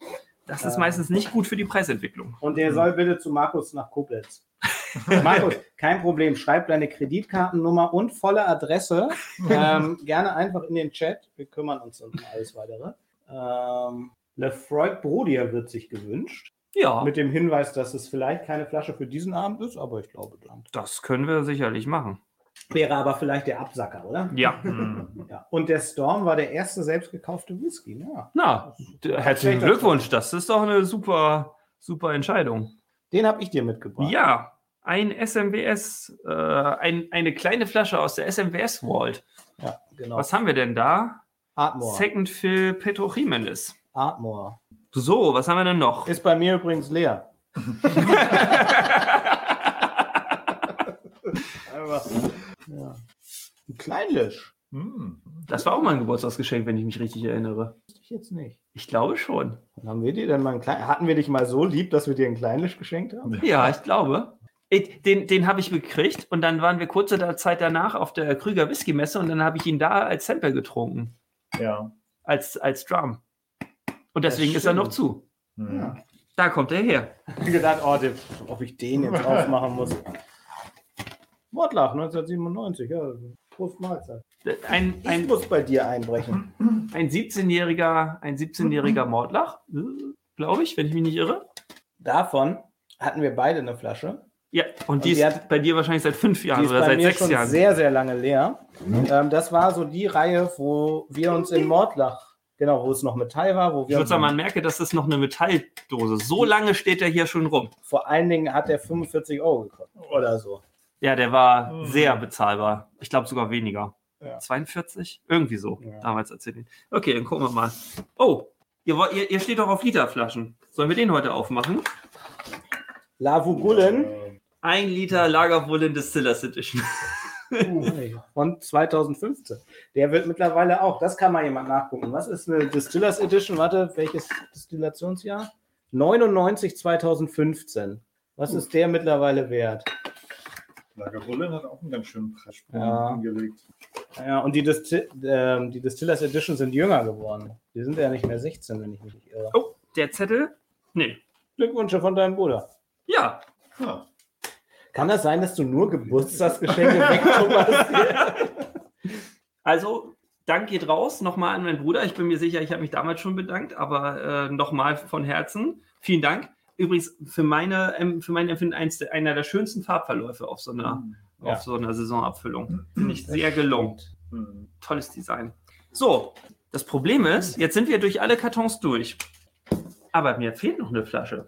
Das ist Ähm. meistens nicht gut für die Preisentwicklung. Und der soll bitte zu Markus nach Koblenz. Markus, kein Problem. Schreib deine Kreditkartennummer und volle Adresse ähm, gerne einfach in den Chat. Wir kümmern uns um alles weitere. Ähm, Lefroy Brodier wird sich gewünscht. Ja, Mit dem Hinweis, dass es vielleicht keine Flasche für diesen Abend ist, aber ich glaube dann. das können wir sicherlich machen. Wäre aber vielleicht der Absacker, oder? Ja. Ja. Und der Storm war der erste selbst gekaufte Whisky. Ja. Na, d- herzlichen Glückwunsch. Das ist doch eine super, super Entscheidung. Den habe ich dir mitgebracht. Ja, ein SMWS, äh, ein, eine kleine Flasche aus der SMWS Vault. ja genau. Was haben wir denn da? Artmore. Second Fill Petro Jimenez. Artmore. So, was haben wir denn noch? Ist bei mir übrigens leer. Einfach, ja. Ein Kleinlisch. Hm. Das war auch mal ein Geburtstagsgeschenk, wenn ich mich richtig erinnere. Wusste ich jetzt nicht. Ich glaube schon. Wann haben wir dir denn mal ein Klein Hatten wir dich mal so lieb, dass wir dir ein Kleinlisch geschenkt haben? Ja, ich glaube. Ich- Den, den habe ich gekriegt und dann waren wir kurze Zeit danach auf der Krüger Whisky Messe und dann habe ich ihn da als Sample getrunken. Ja. Als, als Drum. Und deswegen ist er noch zu. Hm. Ja. Da kommt er her. Ich hab gedacht, oh, den, ob ich den jetzt aufmachen muss. Mordlach, 1997, ja. Prost Mahlzeit. Ein, Ich ein, muss bei dir einbrechen. ein 17-jähriger ein 17-jähriger Mordlach, glaube ich, wenn ich mich nicht irre. Davon hatten wir beide eine Flasche. Ja, und, Und die die ist hat- bei dir wahrscheinlich seit fünf Jahren Die ist oder bei seit mir sechs schon Jahren. sehr, sehr lange leer. Ähm, das war so die Reihe, wo wir uns in Mordlach, genau, wo es noch Metall war, wo Ich wir würde sagen, man merke, das ist noch eine Metalldose. So lange steht er hier schon rum. vor allen Dingen hat der 45 Euro gekostet oder so. Ja, der war Mhm. sehr bezahlbar. Ich glaube sogar weniger. Ja. 42? Irgendwie so. Ja. Damals erzählt. Okay, dann gucken wir mal. Oh, ihr, ihr, ihr steht doch auf Literflaschen. Sollen wir den heute aufmachen? Lavugullen Ein Liter Lagerwollen Distillers Edition. Von 2015. Der wird mittlerweile auch, das kann mal jemand nachgucken. Was ist eine Distillers Edition? Warte, welches Destillationsjahr? 99 2015. Was ist der mittlerweile wert? Lagerrollen hat auch einen ganz schönen Preissprung Ja. hingelegt. Ja, und die, Disti ähm, die Distillers Edition sind jünger geworden. Die sind ja nicht mehr 16, wenn ich mich nicht irre. Oh, der Zettel? Nee. Glückwünsche von deinem Bruder. Ja. Ja. Kann das sein, dass du nur Geburtstagsgeschenke wegtummerst? Also, Dank geht raus nochmal an meinen Bruder. Ich bin mir sicher, ich habe mich damals schon bedankt, aber äh, nochmal von Herzen. Vielen Dank. Übrigens für, meine, ähm, für mein Empfinden eins einer der schönsten Farbverläufe auf so einer, Ja. auf so einer Saisonabfüllung. Finde ich sehr gelungen. Hm. Tolles Design. So, das Problem ist, jetzt sind wir durch alle Kartons durch. Aber mir fehlt noch eine Flasche.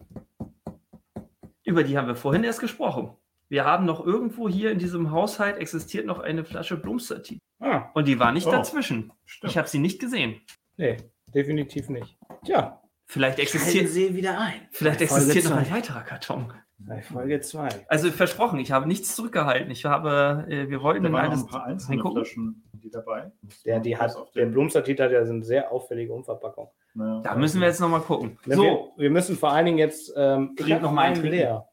Über die haben wir vorhin erst gesprochen. Wir haben noch irgendwo hier in diesem Haushalt existiert noch eine Flasche Blumstertee. ah, Und die war nicht Oh. dazwischen. Stimmt. Ich habe sie nicht gesehen. nee, definitiv nicht. Tja, Vielleicht existiert, sie wieder ein. vielleicht Folge existiert noch ein weiterer Karton. Bei Folge 2. Also versprochen, ich habe nichts zurückgehalten. Ich habe, äh, wir wollten Da in waren noch alles ein paar einzelne reingucken. Flaschen die dabei. Der, die hat, Auf der Blumstertit hat ja eine sehr auffällige Umverpackung. Naja. Da müssen wir jetzt nochmal gucken. Ne, So, Wir, wir müssen vor allen Dingen jetzt. Ähm, ich Trink hab noch mal einen leer.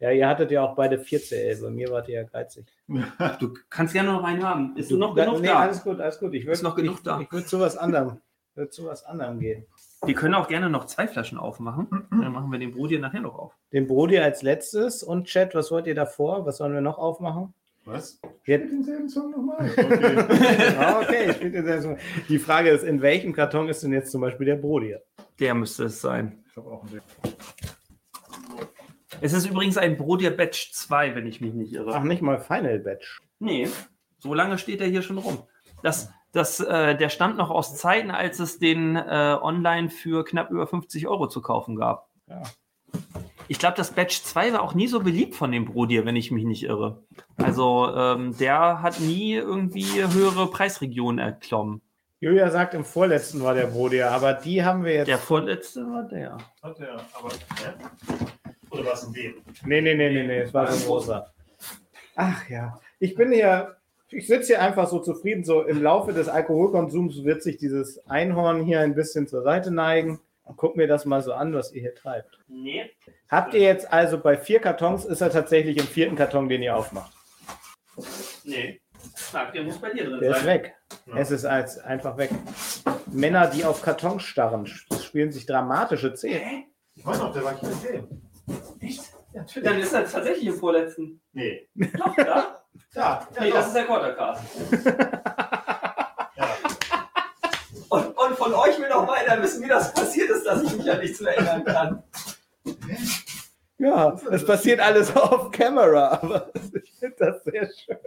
Ja, ihr hattet ja auch beide 4CL. Bei mir wart ihr ja geizig. du kannst gerne noch einen haben. Ist noch da, genug nee, da? alles gut, alles gut. Ich würd, Ist noch genug ich, da? Ich würde zu was anderem, würd zu was anderem gehen. Wir können auch gerne noch zwei Flaschen aufmachen. Dann machen wir den Brot nachher noch auf. Den Brody als letztes und Chat, was wollt ihr davor? Was sollen wir noch aufmachen? Was? Jetzt, denselben Song nochmal? Okay. Okay, ich finde das so. Die Frage ist, in welchem Karton ist denn jetzt zum Beispiel der Brody? Der müsste es sein. ich habe auch einen. Es ist übrigens ein Brodier Batch 2, wenn ich mich nicht irre. Ach, nicht mal Final Batch. Nee, so lange steht er hier schon rum. Das, das, äh, der stammt noch aus Zeiten, als es den äh, online für knapp über 50 Euro zu kaufen gab. Ja. Ich glaube, das Batch 2 war auch nie so beliebt von dem Brodier, wenn ich mich nicht irre. Also ähm, der hat nie irgendwie höhere Preisregionen erklommen. Julia sagt, im vorletzten war der Brody, aber die haben wir jetzt. Der vorletzte war der. Hat der, aber. Oder war es ein dem? Nee, nee, nee, nee, nee, es war so ein großer. Ach ja, ich bin hier, ich sitze hier einfach so zufrieden. So im Laufe des Alkoholkonsums wird sich dieses Einhorn hier ein bisschen zur Seite neigen. Und guck mir das mal so an, was ihr hier treibt. Nee. Habt ihr jetzt also bei vier Kartons, ist er tatsächlich im vierten Karton, den ihr aufmacht? Nee. Sag, der muss bei dir drin Der ist sein. weg. Es ist als einfach weg. Männer, die auf Kartons starren, spielen sich dramatische Szenen. Ich weiß noch, der war hier in. Echt? Ja, natürlich. Dann ist er tatsächlich im vorletzten. Nee. Doch, da? Ja, Nee, das ist der Quartercast. ja. Und, und von euch will noch mal einer wissen, wie das passiert ist, dass ich mich an nichts mehr erinnern kann. Ja, es passiert alles auf Kamera, aber ich finde das sehr schön.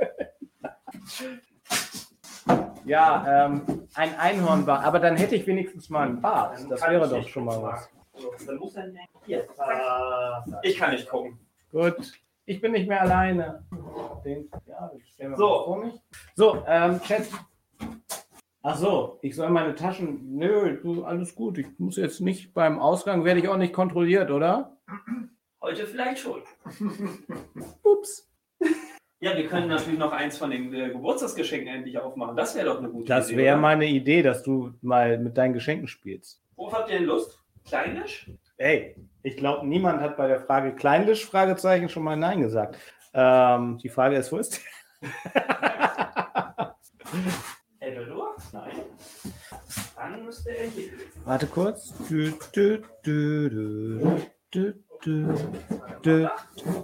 Ja, ähm, ein Einhorn war, aber dann hätte ich wenigstens mal einen Bart. Das wäre doch schon mal was. Ich kann nicht gucken. Gut, ich bin nicht mehr alleine. Den, ja, So. So, ähm, Chat, Ach so, ich soll meine Taschen. Nö, du, alles gut. Ich muss jetzt nicht beim Ausgang, werde ich auch nicht kontrolliert, oder? Heute vielleicht schon. Ups. Ja, wir können natürlich noch eins von den äh, Geburtstagsgeschenken endlich aufmachen. Das wäre doch eine gute Das Idee. wäre oder? meine Idee, dass du mal mit deinen Geschenken spielst. Worauf habt ihr denn Lust? Kleinlisch? Ey, ich glaube, niemand hat bei der Frage Kleinlisch Fragezeichen schon mal Nein gesagt. Ähm, die Frage ist, wo ist der? Eldor? Nein. Dann müsste er hier. Warte kurz. Du, du,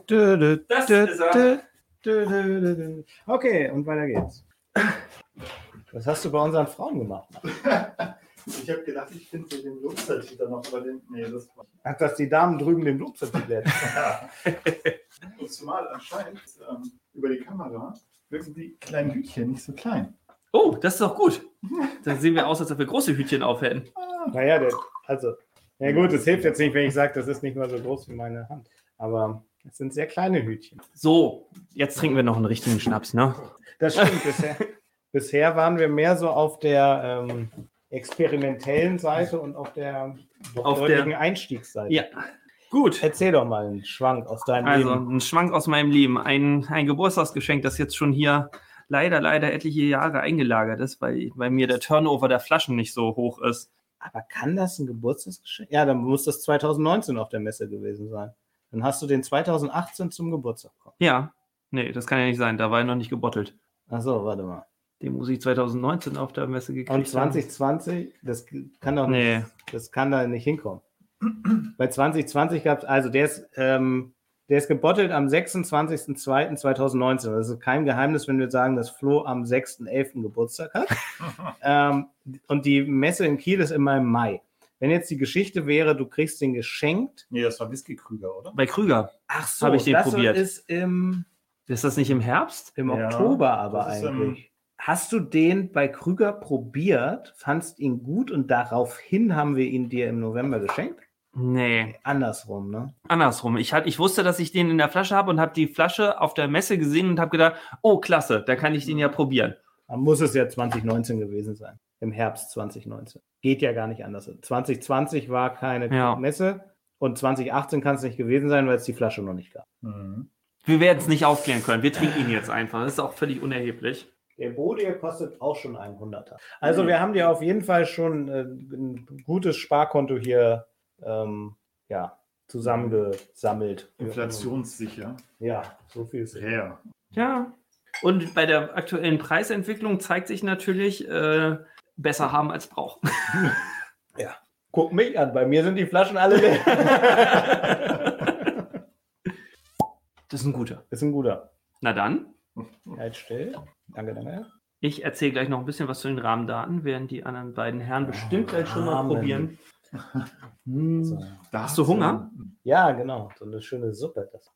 du, das ist. Okay, und weiter geht's. Was hast du bei unseren Frauen gemacht? Ich habe gedacht, ich finde den Lobsaltitel noch, aber den. Nee, das war. Hat das die Damen drüben den Lobsaltitel Ja. Und zumal anscheinend ähm, über die Kamera wirken die kleinen Hütchen nicht so klein. Oh, das ist doch gut. Dann sehen wir aus, als ob wir große Hütchen aufhätten. Naja, der, also, ja gut, es hilft jetzt nicht, wenn ich sage, das ist nicht mal so groß wie meine Hand. Aber es sind sehr kleine Hütchen. So, jetzt trinken wir noch einen richtigen Schnaps, ne? Das stimmt. bisher, bisher waren wir mehr so auf der ähm, experimentellen Seite und auf der Auf der- Einstiegsseite. Ja. Gut. Erzähl doch mal einen Schwank aus deinem Also, Leben. ein Schwank aus meinem Leben. Ein, ein Geburtstagsgeschenk, das jetzt schon hier leider, leider etliche Jahre eingelagert ist, weil bei mir der Turnover der Flaschen nicht so hoch ist. Aber kann das ein Geburtstagsgeschenk? Ja, dann muss das 2019 auf der Messe gewesen sein. Dann hast du den 2018 zum Geburtstag bekommen. Ja, nee, das kann ja nicht sein. Da war er noch nicht gebottelt. Achso, warte mal. Den muss ich 2019 auf der Messe gekriegt Und 2020, das kann doch haben. nicht, Nee, das kann da nicht hinkommen. Bei 2020 gab es, also der ist, ähm, der ist gebottelt am 26.02.2019. Das ist kein Geheimnis, wenn wir sagen, dass Flo am 6.11. Geburtstag hat. ähm, und die Messe in Kiel ist immer im Mai. Wenn jetzt die Geschichte wäre, du kriegst den geschenkt. Nee, das war Whisky Krüger, oder? bei Krüger. Ach so, Hab ich den das probiert. ist im, Ist das nicht im Herbst? im Ja, Oktober aber das ist, eigentlich. Hast du den bei Krüger probiert, fandst ihn gut und daraufhin haben wir ihn dir im November geschenkt? Nee, Andersrum, ne? andersrum. Ich, hat, ich wusste, dass ich den in der Flasche habe und habe die Flasche auf der Messe gesehen und habe gedacht, oh, klasse, da kann ich den ja probieren. Dann muss es ja 2019 gewesen sein. Im Herbst 2019. Geht ja gar nicht anders. 2020 war keine Ja. Messe und 2018 kann es nicht gewesen sein, weil es die Flasche noch nicht gab. Mhm. Wir werden es nicht aufklären können. Wir trinken ihn jetzt einfach. Das ist auch völlig unerheblich. Der Bode kostet auch schon ein Hunderter. Also wir haben dir auf jeden Fall schon äh, ein gutes Sparkonto hier ähm, ja, zusammengesammelt. Inflationssicher. Ja, so viel ist Ja. Ja. Und bei der aktuellen Preisentwicklung zeigt sich natürlich, äh, besser haben als brauchen. Guck mich an, bei mir sind die Flaschen alle leer. Das ist ein guter. ist ein guter. Na dann, Halt still. Danke, danke. ich erzähle gleich noch ein bisschen was zu den Rahmendaten, während die anderen beiden Herren bestimmt gleich schon mal probieren. So. Da Hast du Hunger? Ja, genau. So eine schöne Suppe. Das.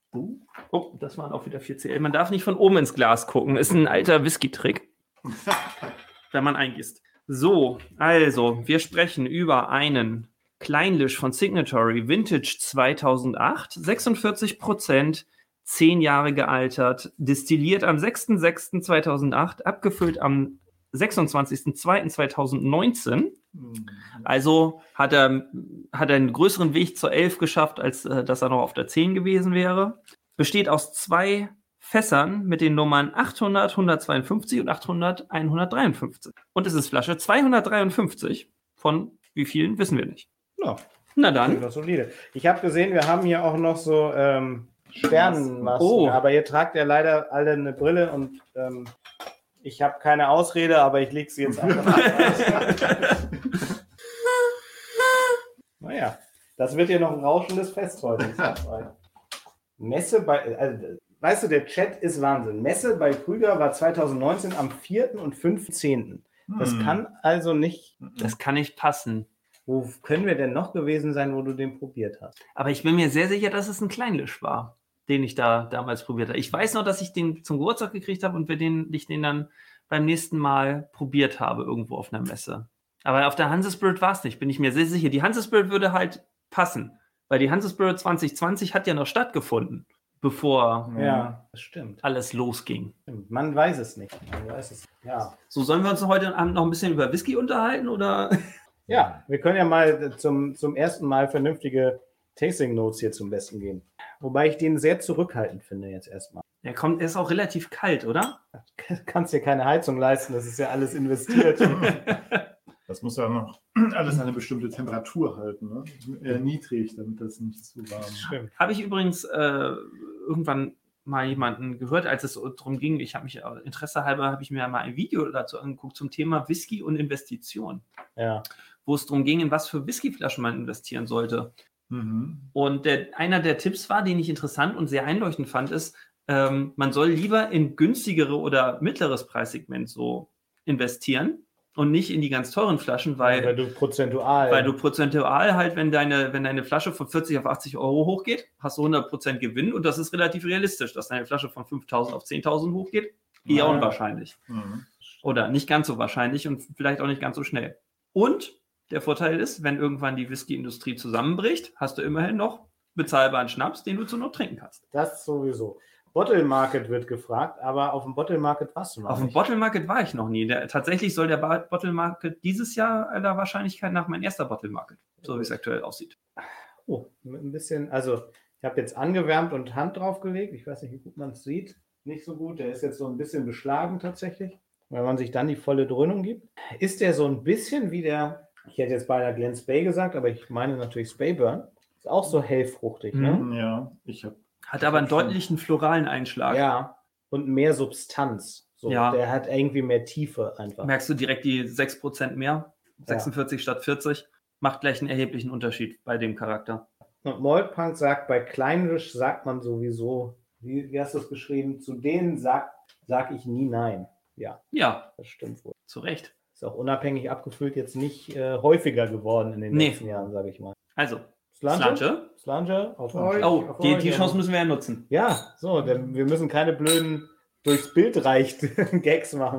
Oh, das waren auch wieder 4CL. Man darf nicht von oben ins Glas gucken. Ist ein alter Whisky-Trick. wenn man eingießt. So, also, wir sprechen über einen Kleinlisch von Signatory Vintage 2008, 46 Prozent, 10 Jahre gealtert, destilliert am 6.6.2008, abgefüllt am 26.02.2019. Mhm. Also hat er, hat er einen größeren Weg zur 11 geschafft, als äh, dass er noch auf der 10 gewesen wäre. Besteht aus zwei Fässern mit den Nummern 800, 152 und 800, 153. Und es ist Flasche 253. Von wie vielen wissen wir nicht. Ja, Na dann. Ich habe gesehen, wir haben hier auch noch so ähm, Sternenmasken, Oh. aber ihr tragt ja leider alle eine Brille und ähm, ich habe keine Ausrede, aber ich lege sie jetzt einfach naja, das wird hier noch ein rauschendes Fest heute. Messe bei, also, weißt du, der Chat ist Wahnsinn. Messe bei Krüger war 2019 am 4. und 15. Das Hm. kann also nicht. Das kann nicht passen. Wo können wir denn noch gewesen sein, wo du den probiert hast? Aber ich bin mir sehr sicher, dass es ein Kleinlisch war, den ich da damals probiert habe. Ich weiß noch, dass ich den zum Geburtstag gekriegt habe und wir den, ich den dann beim nächsten Mal probiert habe, irgendwo auf einer Messe. Aber auf der Hansespirit war es nicht, bin ich mir sehr sicher. Die Hansespirit würde halt passen, weil die Hansespirit 2020 hat ja noch stattgefunden. bevor Ja, das stimmt. alles losging. Man weiß es nicht. Man weiß es. Ja. So, sollen wir uns heute Abend noch ein bisschen über Whisky unterhalten oder? Ja, wir können ja mal zum, zum ersten Mal vernünftige Tasting Notes hier zum Besten geben. Wobei ich den sehr zurückhaltend finde jetzt erstmal. Der kommt, er ist auch relativ kalt, oder? Kannst dir keine Heizung leisten, das ist ja alles investiert. Das muss ja noch alles eine bestimmte Temperatur halten, ne? Eher niedrig, damit das nicht zu warm ist. Stimmt. Habe ich übrigens äh, irgendwann mal jemanden gehört, als es darum ging, ich habe mich äh, Interesse halber, habe ich mir mal ein Video dazu angeguckt zum Thema Whisky und Investition, Ja. wo es darum ging, in was für Whiskyflaschen man investieren sollte. Mhm. Und der, einer der Tipps war, den ich interessant und sehr einleuchtend fand, ist, ähm, man soll lieber in günstigere oder mittleres Preissegment so investieren und nicht in die ganz teuren Flaschen, weil, Weil du prozentual. weil du prozentual halt, wenn deine, wenn deine Flasche von 40 auf 80 Euro hochgeht, hast du 100% Gewinn und das ist relativ realistisch, dass deine Flasche von 5000 auf 10.000 hochgeht. Eher Ja. unwahrscheinlich. Mhm. Oder nicht ganz so wahrscheinlich und vielleicht auch nicht ganz so schnell. Und der Vorteil ist, wenn irgendwann die Whisky-Industrie zusammenbricht, hast du immerhin noch bezahlbaren Schnaps, den du zur Not trinken kannst. Das sowieso. Bottle Market wird gefragt, aber auf dem Bottle Market warst du noch Auf dem. Bottle Market war ich noch nie. Der, tatsächlich soll der Bottle Market dieses Jahr aller Wahrscheinlichkeit nach mein erster Bottle Market, so wie es aktuell aussieht. Oh, mit ein bisschen, also ich habe jetzt angewärmt und Hand draufgelegt. Ich weiß nicht, wie gut man es sieht. Nicht so gut. Der ist jetzt so ein bisschen beschlagen tatsächlich, weil man sich dann die volle Dröhnung gibt. Ist der so ein bisschen wie der, ich hätte jetzt beinahe Glen Spey gesagt, aber ich meine natürlich Spayburn. Ist auch so hellfruchtig, ne? Ja, ich habe Hat aber einen deutlichen floralen Einschlag. Ja. Und mehr Substanz. So, Ja. Der hat irgendwie mehr Tiefe einfach. Merkst du direkt die 6% mehr? 46 statt 40. Macht gleich einen erheblichen Unterschied bei dem Charakter. Und Moldpunk sagt, bei Kleinrisch sagt man sowieso, wie, wie hast du es geschrieben? Zu denen sag, sag ich nie nein. Ja, Ja, das stimmt wohl. zu Recht. Ist auch unabhängig abgefüllt jetzt nicht äh, häufiger geworden in den Nee. letzten Jahren, sage ich mal. Also, Slange? Slange. Auf euch. Oh, auf die, euch. die Chance müssen wir ja nutzen. Ja, so, denn wir müssen keine blöden durchs Bild reicht Gags machen.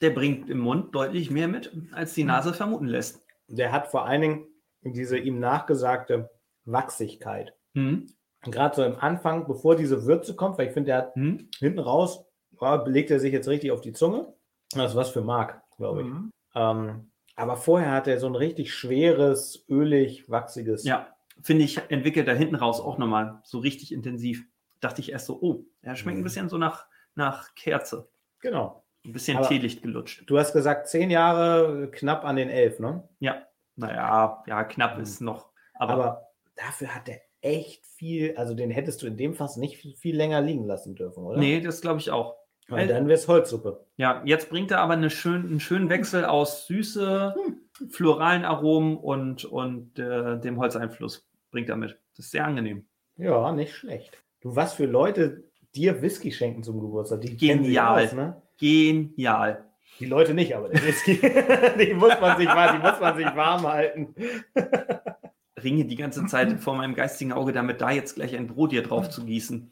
Der bringt im Mund deutlich mehr mit, als die Nase vermuten lässt. Der hat vor allen Dingen diese ihm nachgesagte Wachsigkeit. Hm? Gerade so im Anfang, bevor diese Würze kommt, weil ich finde, der hat Hm? hinten raus, ja, belegt er sich jetzt richtig auf die Zunge. Das ist was für Mark, glaube ich. Mhm. Ähm, aber vorher hat er so ein richtig schweres, ölig, wachsiges. Ja, finde ich, entwickelt er hinten raus auch nochmal so richtig intensiv. Dachte ich erst so, oh, er schmeckt ein Mhm. bisschen so nach, nach Kerze. Genau. Ein bisschen Aber- Teelicht gelutscht. Du hast gesagt, zehn Jahre knapp an den elf, ne? Ja, naja, ja, knapp ist noch. Aber, Aber dafür hat er echt viel, also den hättest du in dem Fass nicht viel, viel länger liegen lassen dürfen, oder? nee, das glaube ich auch. Weil dann wäre es Holzsuppe. Ja, jetzt bringt er aber eine schön, einen schönen Wechsel aus Süße, Hm. floralen Aromen und, und äh, dem Holzeinfluss bringt er mit. Das ist sehr angenehm. Ja, nicht schlecht. Du, was für Leute dir Whisky schenken zum Geburtstag? Die Genial. aus, ne? Genial. Die Leute nicht, aber der Whisky, die muss man sich die muss man sich warm halten. Ringe die ganze Zeit vor meinem geistigen Auge damit, da jetzt gleich ein Brot hier drauf zu gießen.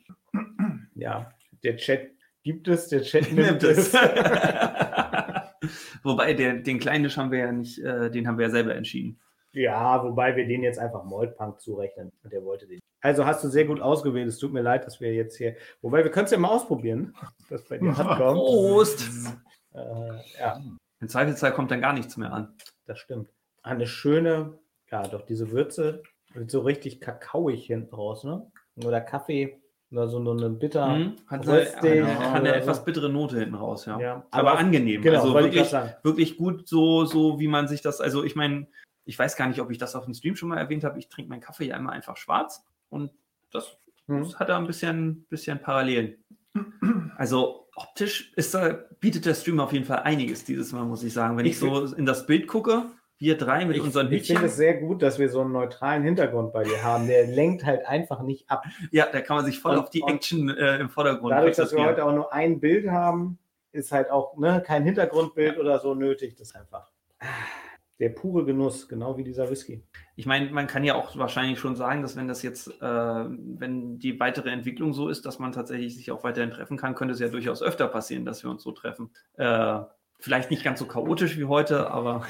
Ja, der Chat gibt es, der Chat Nimmt nimmt es. Wobei, der, den Kleinisch haben wir ja nicht, äh, den haben wir ja selber entschieden. Ja, wobei wir den jetzt einfach Moldpunk zurechnen. Und der wollte den. Also hast du sehr gut ausgewählt. Es tut mir leid, dass wir jetzt hier. Wobei wir können es ja mal ausprobieren, was bei dir ankommt. Prost! Äh, ja, Im Zweifelsfall kommt dann gar nichts mehr an. das stimmt. Eine schöne, ja, doch diese Würze wird so richtig kakaoig hinten raus, ne? Oder Kaffee oder so nur eine bitter. Mhm. Hat eine, Röstig eine, hat eine oder etwas so. bittere Note hinten raus, ja. Ja, Aber, angenehm. Genau, also wirklich, wirklich gut, so, so wie man sich das, also ich meine, ich weiß gar nicht, ob ich das auf dem Stream schon mal erwähnt habe. Ich trinke meinen Kaffee ja immer einfach schwarz und das, Mhm. das hat da ein bisschen, bisschen Parallelen. Also optisch ist da, bietet der Stream auf jeden Fall einiges dieses Mal, muss ich sagen. Wenn ich, Ich so in das Bild gucke, wir drei mit Ich, unseren ich finde Hütchen, es sehr gut, dass wir so einen neutralen Hintergrund bei dir haben. Der lenkt halt einfach nicht ab. ja, da kann man sich voll Und- auf die Action äh, im Vordergrund Dadurch, dass wir heute auch nur ein Bild haben, ist halt auch ne, kein Hintergrundbild oder so nötig. Das ist einfach der pure Genuss, genau wie dieser Whisky. Ich meine, man kann ja auch wahrscheinlich schon sagen, dass wenn das jetzt, äh, wenn die weitere Entwicklung so ist, dass man tatsächlich sich auch weiterhin treffen kann, könnte es ja durchaus öfter passieren, dass wir uns so treffen. Äh, vielleicht nicht ganz so chaotisch wie heute, aber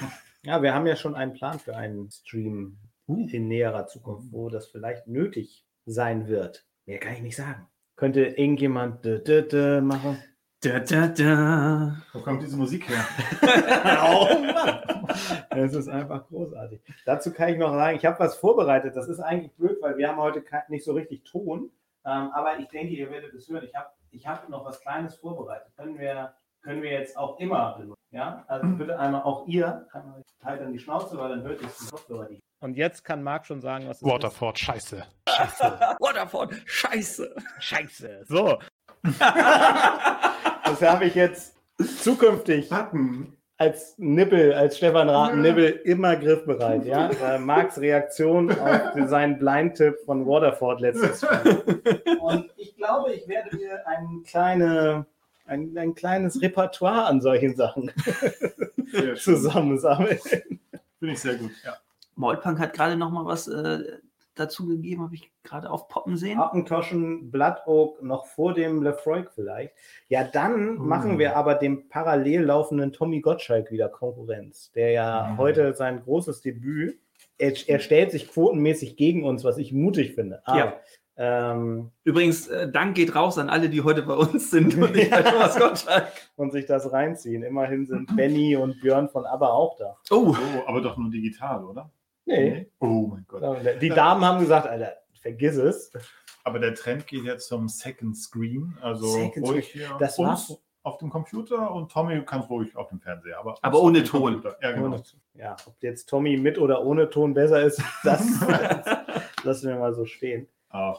Ja, wir haben ja schon einen Plan für einen Stream Uh. in näherer Zukunft, wo das vielleicht nötig sein wird. Mehr kann ich nicht sagen. Könnte irgendjemand dö, dö, dö machen? Da, da, da. Wo kommt diese Musik her? oh Mann! Es ist einfach großartig. Dazu kann ich noch sagen, ich habe was vorbereitet. Das ist eigentlich blöd, weil wir haben heute nicht so richtig Ton. Ähm, aber ich denke, ihr werdet es hören. Ich habe ich hab noch was Kleines vorbereitet. Können wir, können wir jetzt auch immer benutzen. Ja? Also bitte einmal auch ihr, einmal halt an die Schnauze, weil dann hört ihr es die Kopfhörer nicht. Und jetzt kann Marc schon sagen, was Waterford, scheiße. ist. Scheiße. Waterford, scheiße. Scheiße. So. das habe ich jetzt zukünftig Button. als Nippel, als Stefan Raten Nippel immer griffbereit. Ja? Äh, Marks Reaktion auf seinen Blind-Tipp von Waterford letztes Mal. Und ich glaube, ich werde mir ein, kleine, ein, ein kleines Repertoire an solchen Sachen zusammensammeln. Finde ich sehr gut. Ja. Maulpunk hat gerade noch mal was äh, dazu gegeben, habe ich gerade auf Poppen sehen. Appentoschen, Blood Oak noch vor dem Lefroy vielleicht. Ja, dann machen wir aber dem parallel laufenden Tommy Gottschalk wieder Konkurrenz, der ja Mhm. heute sein großes Debüt, er, er stellt sich quotenmäßig gegen uns, was ich mutig finde. Aber, Ja. Ähm, Übrigens, äh, Dank geht raus an alle, die heute bei uns sind und nicht bei Thomas Gottschalk. und sich das reinziehen. Immerhin sind Benny und Björn von ABBA auch da. Oh, Oh, aber doch nur digital, oder? Nee. Oh mein Gott. Die Damen haben gesagt, Alter, vergiss es. Aber der Trend geht jetzt zum Second Screen. Also Second ruhig hier Das uns auf dem Computer und Tommy kann ruhig auf dem Fernseher. Aber, Aber ohne Ton. Computer. Ja, genau. Ja, ob jetzt Tommy mit oder ohne Ton besser ist, das lassen wir mal so stehen. Ach,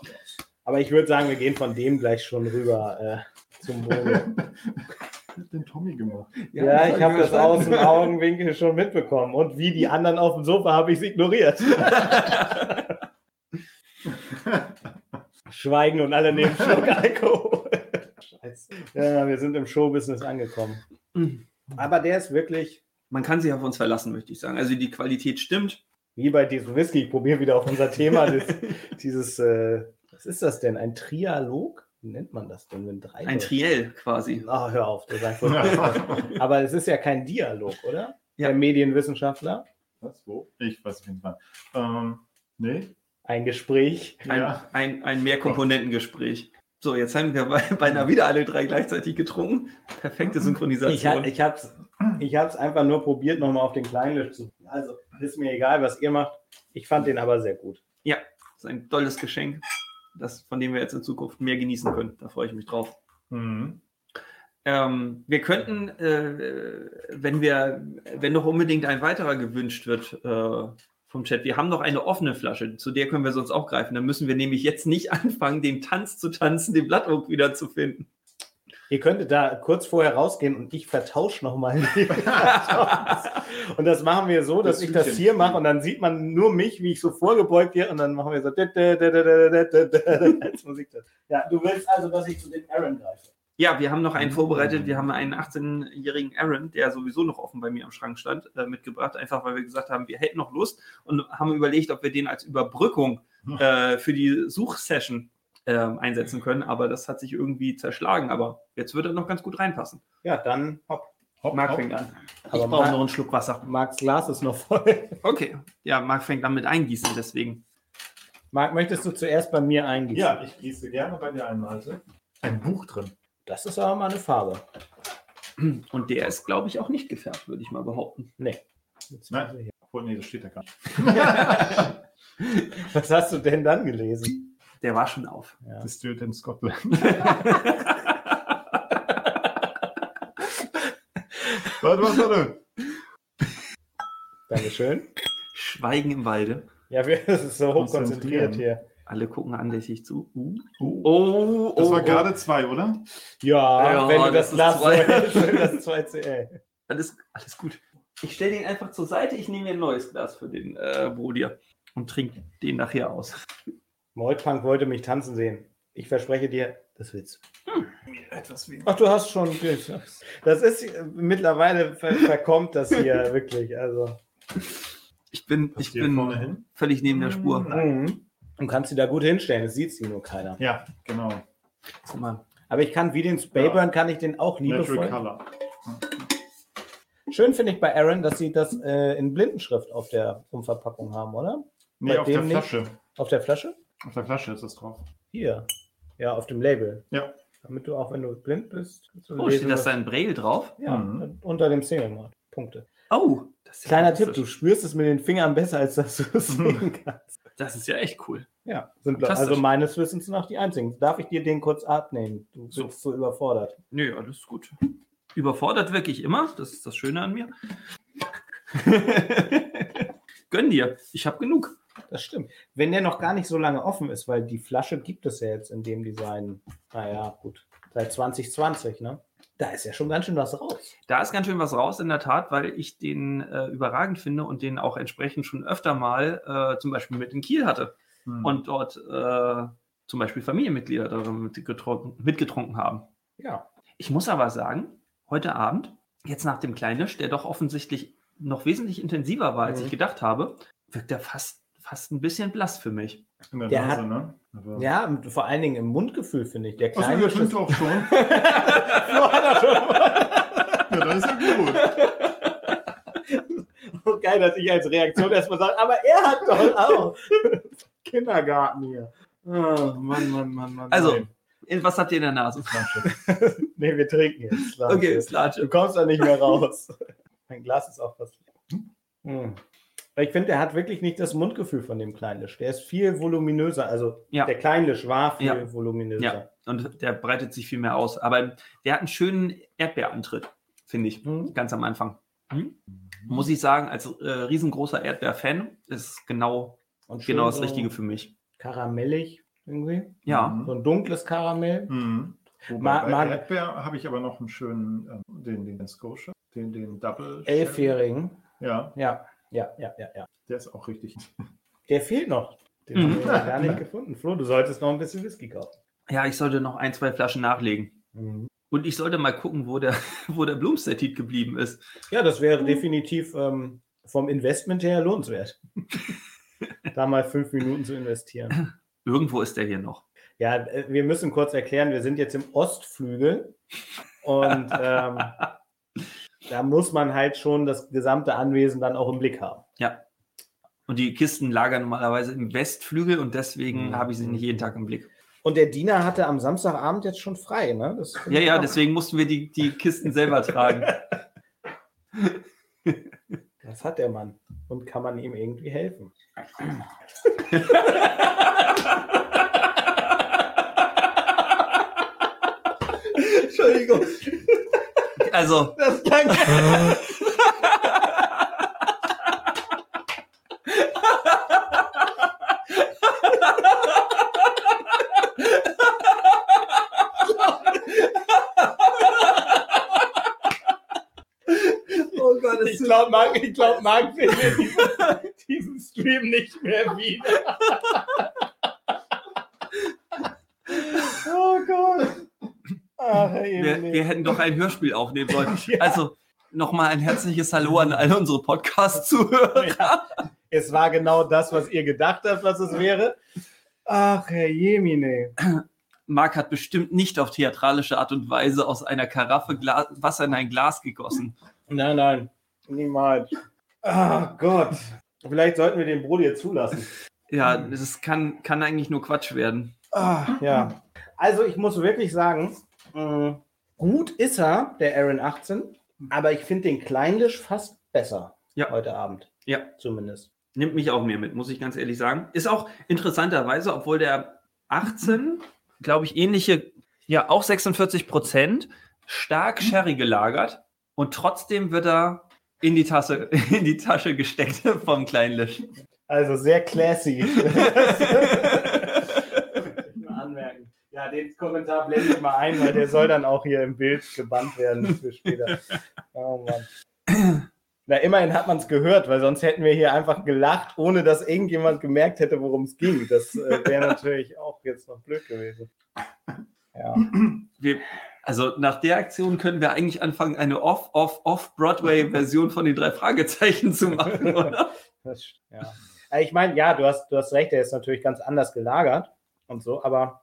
Aber ich würde sagen, wir gehen von dem gleich schon rüber äh, zum Mono. den Tommy gemacht? ja, ich habe das aus dem Augenwinkel schon mitbekommen. Und wie die anderen auf dem Sofa habe ich es ignoriert. Schweigen und alle nehmen Schluck Alkohol. Scheiße. Ja, wir sind im Showbusiness angekommen. Aber der ist wirklich, Man kann sich auf uns verlassen, möchte ich sagen. Also die Qualität stimmt. Wie bei diesem Whisky, ich probiere wieder auf unser Thema, das, dieses, äh, was ist das denn? Ein Trialog? Wie nennt man das denn, wenn drei Ein Triell quasi. Ach, hör auf, das ist ein furchtbar. Aber es ist ja kein Dialog, oder? Ja. Der Medienwissenschaftler. Was? Wo? Ich weiß nicht mal. Ähm, nee? Ein Gespräch. Ein, Ja. ein, ein Mehrkomponentengespräch. So, jetzt haben wir bei- beinahe wieder alle drei gleichzeitig getrunken. Perfekte Ich, ha- Synchronisation. ich habe es ich hab's einfach nur probiert, nochmal auf den Kleinlisch zu. Also, ist mir egal, was ihr macht. Ich fand den aber sehr gut. Ja, das ist ein tolles Geschenk, das, von dem wir jetzt in Zukunft mehr genießen können. Da freue ich mich drauf. Mhm. Ähm, wir könnten, äh, wenn wir, wenn noch unbedingt ein weiterer gewünscht wird äh, vom Chat, wir haben noch eine offene Flasche, zu der können wir sonst auch greifen. Dann müssen wir nämlich jetzt nicht anfangen, den Tanz zu tanzen, den Blattdruck wieder zu finden. Ihr könntet da kurz vorher rausgehen und ich vertausche nochmal. und das machen wir so, dass Das ich das hier mache und dann sieht man nur mich, wie ich so vorgebeugt hier und dann machen wir so als Musik. Ja, du willst also, dass ich zu dem Aaron greife. Ja, wir haben noch einen vorbereitet. Wir haben einen 18-jährigen Aaron, der sowieso noch offen bei mir am Schrank stand, äh, mitgebracht, einfach weil wir gesagt haben, wir hätten noch Lust und haben überlegt, ob wir den als Überbrückung äh, für die Suchsession ähm, einsetzen können. Aber das hat sich irgendwie zerschlagen. Aber jetzt wird er noch ganz gut reinpassen. Ja, dann hopp. Hopp, Marc hopp. fängt an. Aber ich brauche noch einen Schluck Wasser. Marks Glas ist noch voll. Okay. Ja, Marc fängt an mit Eingießen, deswegen. Marc, möchtest du zuerst bei mir eingießen? Ja, ich gieße gerne bei dir ein, Malte. Ein Buch drin. Das ist aber mal eine Farbe. Und der ist, glaube ich, auch nicht gefärbt, würde ich mal behaupten. Nee. Jetzt Nein. Obwohl, nee, das steht da gar nicht. Was hast du denn dann gelesen? Der war schon auf. Ja. Das steht in Scotland. Warte, was warte. Dankeschön. Schweigen im Walde. Ja, wir, das ist so hochkonzentriert hier. Alle gucken andächtig zu. Uh. Oh, Oh, das oh, war oh. gerade zwei, oder? Ja, Ja, wenn du das, das ist das 2CL. Alles, alles gut. Ich stelle den einfach zur Seite. Ich nehme mir ein neues Glas für den äh, Brodier und trinke den nachher aus. Moldpunk wollte mich tanzen sehen. Ich verspreche dir, das willst du. Etwas weniger. Ach, du hast schon. Das ist äh, mittlerweile ver verkommt das hier wirklich. Also. Ich bin, ich bin völlig neben der Spur. Mhm. Du kannst sie da gut hinstellen, es sieht sie nur keiner. Ja, genau. Guck mal. Aber ich kann wie den Spayburn, kann ich den auch Natural liebevoll. Color. Schön finde ich bei Aaron, dass sie das äh, in Blindenschrift auf der Umverpackung haben, oder? Nee, Bei auf der dem nicht? Flasche. Auf der Flasche? Auf der Flasche ist es drauf. Hier. Ja, auf dem Label. Ja. Damit du auch, wenn du blind bist, Oh, lesen, steht das da in Braille drauf? Ja, Mhm. unter dem Single Mod. Punkte. Oh, das ist ja Kleiner Tipp, du spürst es mit den Fingern besser, als dass du es sehen kannst. Das ist ja echt cool. Ja, sind also meines Wissens nach die einzigen. Darf ich dir den kurz abnehmen? Du bist So. so, überfordert. Nö, alles gut. Überfordert wirklich immer. Das ist das Schöne an mir. Gönn dir. Ich habe genug. Das stimmt. Wenn der noch gar nicht so lange offen ist, weil die Flasche gibt es ja jetzt in dem Design, naja, gut, seit 2020, ne? Da ist ja schon ganz schön was raus. Da ist ganz schön was raus, in der Tat, weil ich den äh, überragend finde und den auch entsprechend schon öfter mal äh, zum Beispiel mit in Kiel hatte. Hm. Und dort äh, zum Beispiel Familienmitglieder darin mitgetrunken, mitgetrunken haben. Ja. Ich muss aber sagen, heute Abend, jetzt nach dem Kleinisch, der doch offensichtlich noch wesentlich intensiver war, als Mhm. ich gedacht habe, wirkt er fast, fast ein bisschen blass für mich. In der, Der Nase, hat- ne? Aber- Ja, und vor allen Dingen im Mundgefühl, finde ich. Der Achso, kleine der trinkt auch schon. ja, das ist ja gut. So geil, dass ich als Reaktion erstmal sage, aber er hat doch auch Kindergarten hier. Oh, Mann, Mann, Mann, Mann. Also, Nein. was habt ihr in der Nase? nee, wir trinken jetzt. Lass Okay, es. Du Slatsche. kommst da nicht mehr raus. mein Glas ist auch fast leer. Hm. Ich finde, der hat wirklich nicht das Mundgefühl von dem Kleinlisch. Der ist viel voluminöser. Also Ja. der Kleinlisch war viel Ja. voluminöser. Ja, und der breitet sich viel mehr aus. Aber der hat einen schönen Erdbeerantritt, finde ich, Mhm. ganz am Anfang. Muss ich sagen, als äh, riesengroßer Erdbeer-Fan ist genau, genau das Richtige für mich. Karamellig irgendwie. Ja, Mhm. So ein dunkles Karamell. Mhm. Wobei Ma- Erdbeer habe ich aber noch einen schönen, ähm, den, den Scotia, den, den Double. Elfjährigen. Ja, Ja, ja, ja, ja, ja. der ist auch richtig. Der fehlt noch. Den Mhm. haben wir gar nicht gefunden. Flo, du solltest noch ein bisschen Whisky kaufen. ja, ich sollte noch ein, zwei Flaschen nachlegen. Und ich sollte mal gucken, wo der, wo der Blumstedt geblieben ist. Ja, das wäre definitiv ähm, vom Investment her lohnenswert. da mal fünf Minuten zu investieren. Irgendwo ist der hier noch. Ja, äh, wir müssen kurz erklären, wir sind jetzt im Ostflügel und ähm, da muss man halt schon das gesamte Anwesen dann auch im Blick haben. Ja. Und die Kisten lagern normalerweise im Westflügel und deswegen Mhm. habe ich sie nicht jeden Tag im Blick. Und der Diener hatte am Samstagabend jetzt schon frei, ne? Ja, ja, deswegen mussten wir die, die Kisten selber tragen. Das hat der Mann. Und kann man ihm irgendwie helfen? Entschuldigung. Also, Das klang. oh Gott, Ich glaube, Marc, ich glaub, Marc findet diesen, diesen Stream nicht mehr wieder. oh Gott. Ach, wir, wir hätten doch ein Hörspiel aufnehmen sollen. Ja. Also, nochmal ein herzliches Hallo an all unsere Podcast-Zuhörer. Ja, es war genau das, was ihr gedacht habt, was es wäre. Ach, Herr Jemine. Marc hat bestimmt nicht auf theatralische Art und Weise aus einer Karaffe Gla Wasser in ein Glas gegossen. Nein, nein, niemals. Ach Gott. Vielleicht sollten wir den Brot jetzt zulassen. Ja, das kann, kann eigentlich nur Quatsch werden. Ah, ja. Also ich muss wirklich sagen, gut ist er, der Aaron 18, aber ich finde den Kleinlisch fast besser Ja. heute Abend. Ja. Zumindest. Nimmt mich auch mehr mit, muss ich ganz ehrlich sagen. Ist auch interessanterweise, obwohl der 18, glaube ich, ähnliche, ja, auch 46 Prozent, stark Sherry gelagert und trotzdem wird er in die Tasse, in die Tasche gesteckt vom Kleinlisch. Also sehr classy. Ja, den Kommentar blende ich mal ein, weil der soll dann auch hier im Bild gebannt werden für später. Oh Mann. Na, immerhin hat man es gehört, weil sonst hätten wir hier einfach gelacht, ohne dass irgendjemand gemerkt hätte, worum es ging. Das äh, wäre natürlich auch jetzt noch blöd gewesen. Ja. Wir, also nach der Aktion können wir eigentlich anfangen, eine Off, Off, Off-Broadway-Version von den drei Fragezeichen zu machen, oder? Das, ja. Also Ich meine, ja, du hast, du hast recht, der ist natürlich ganz anders gelagert und so, aber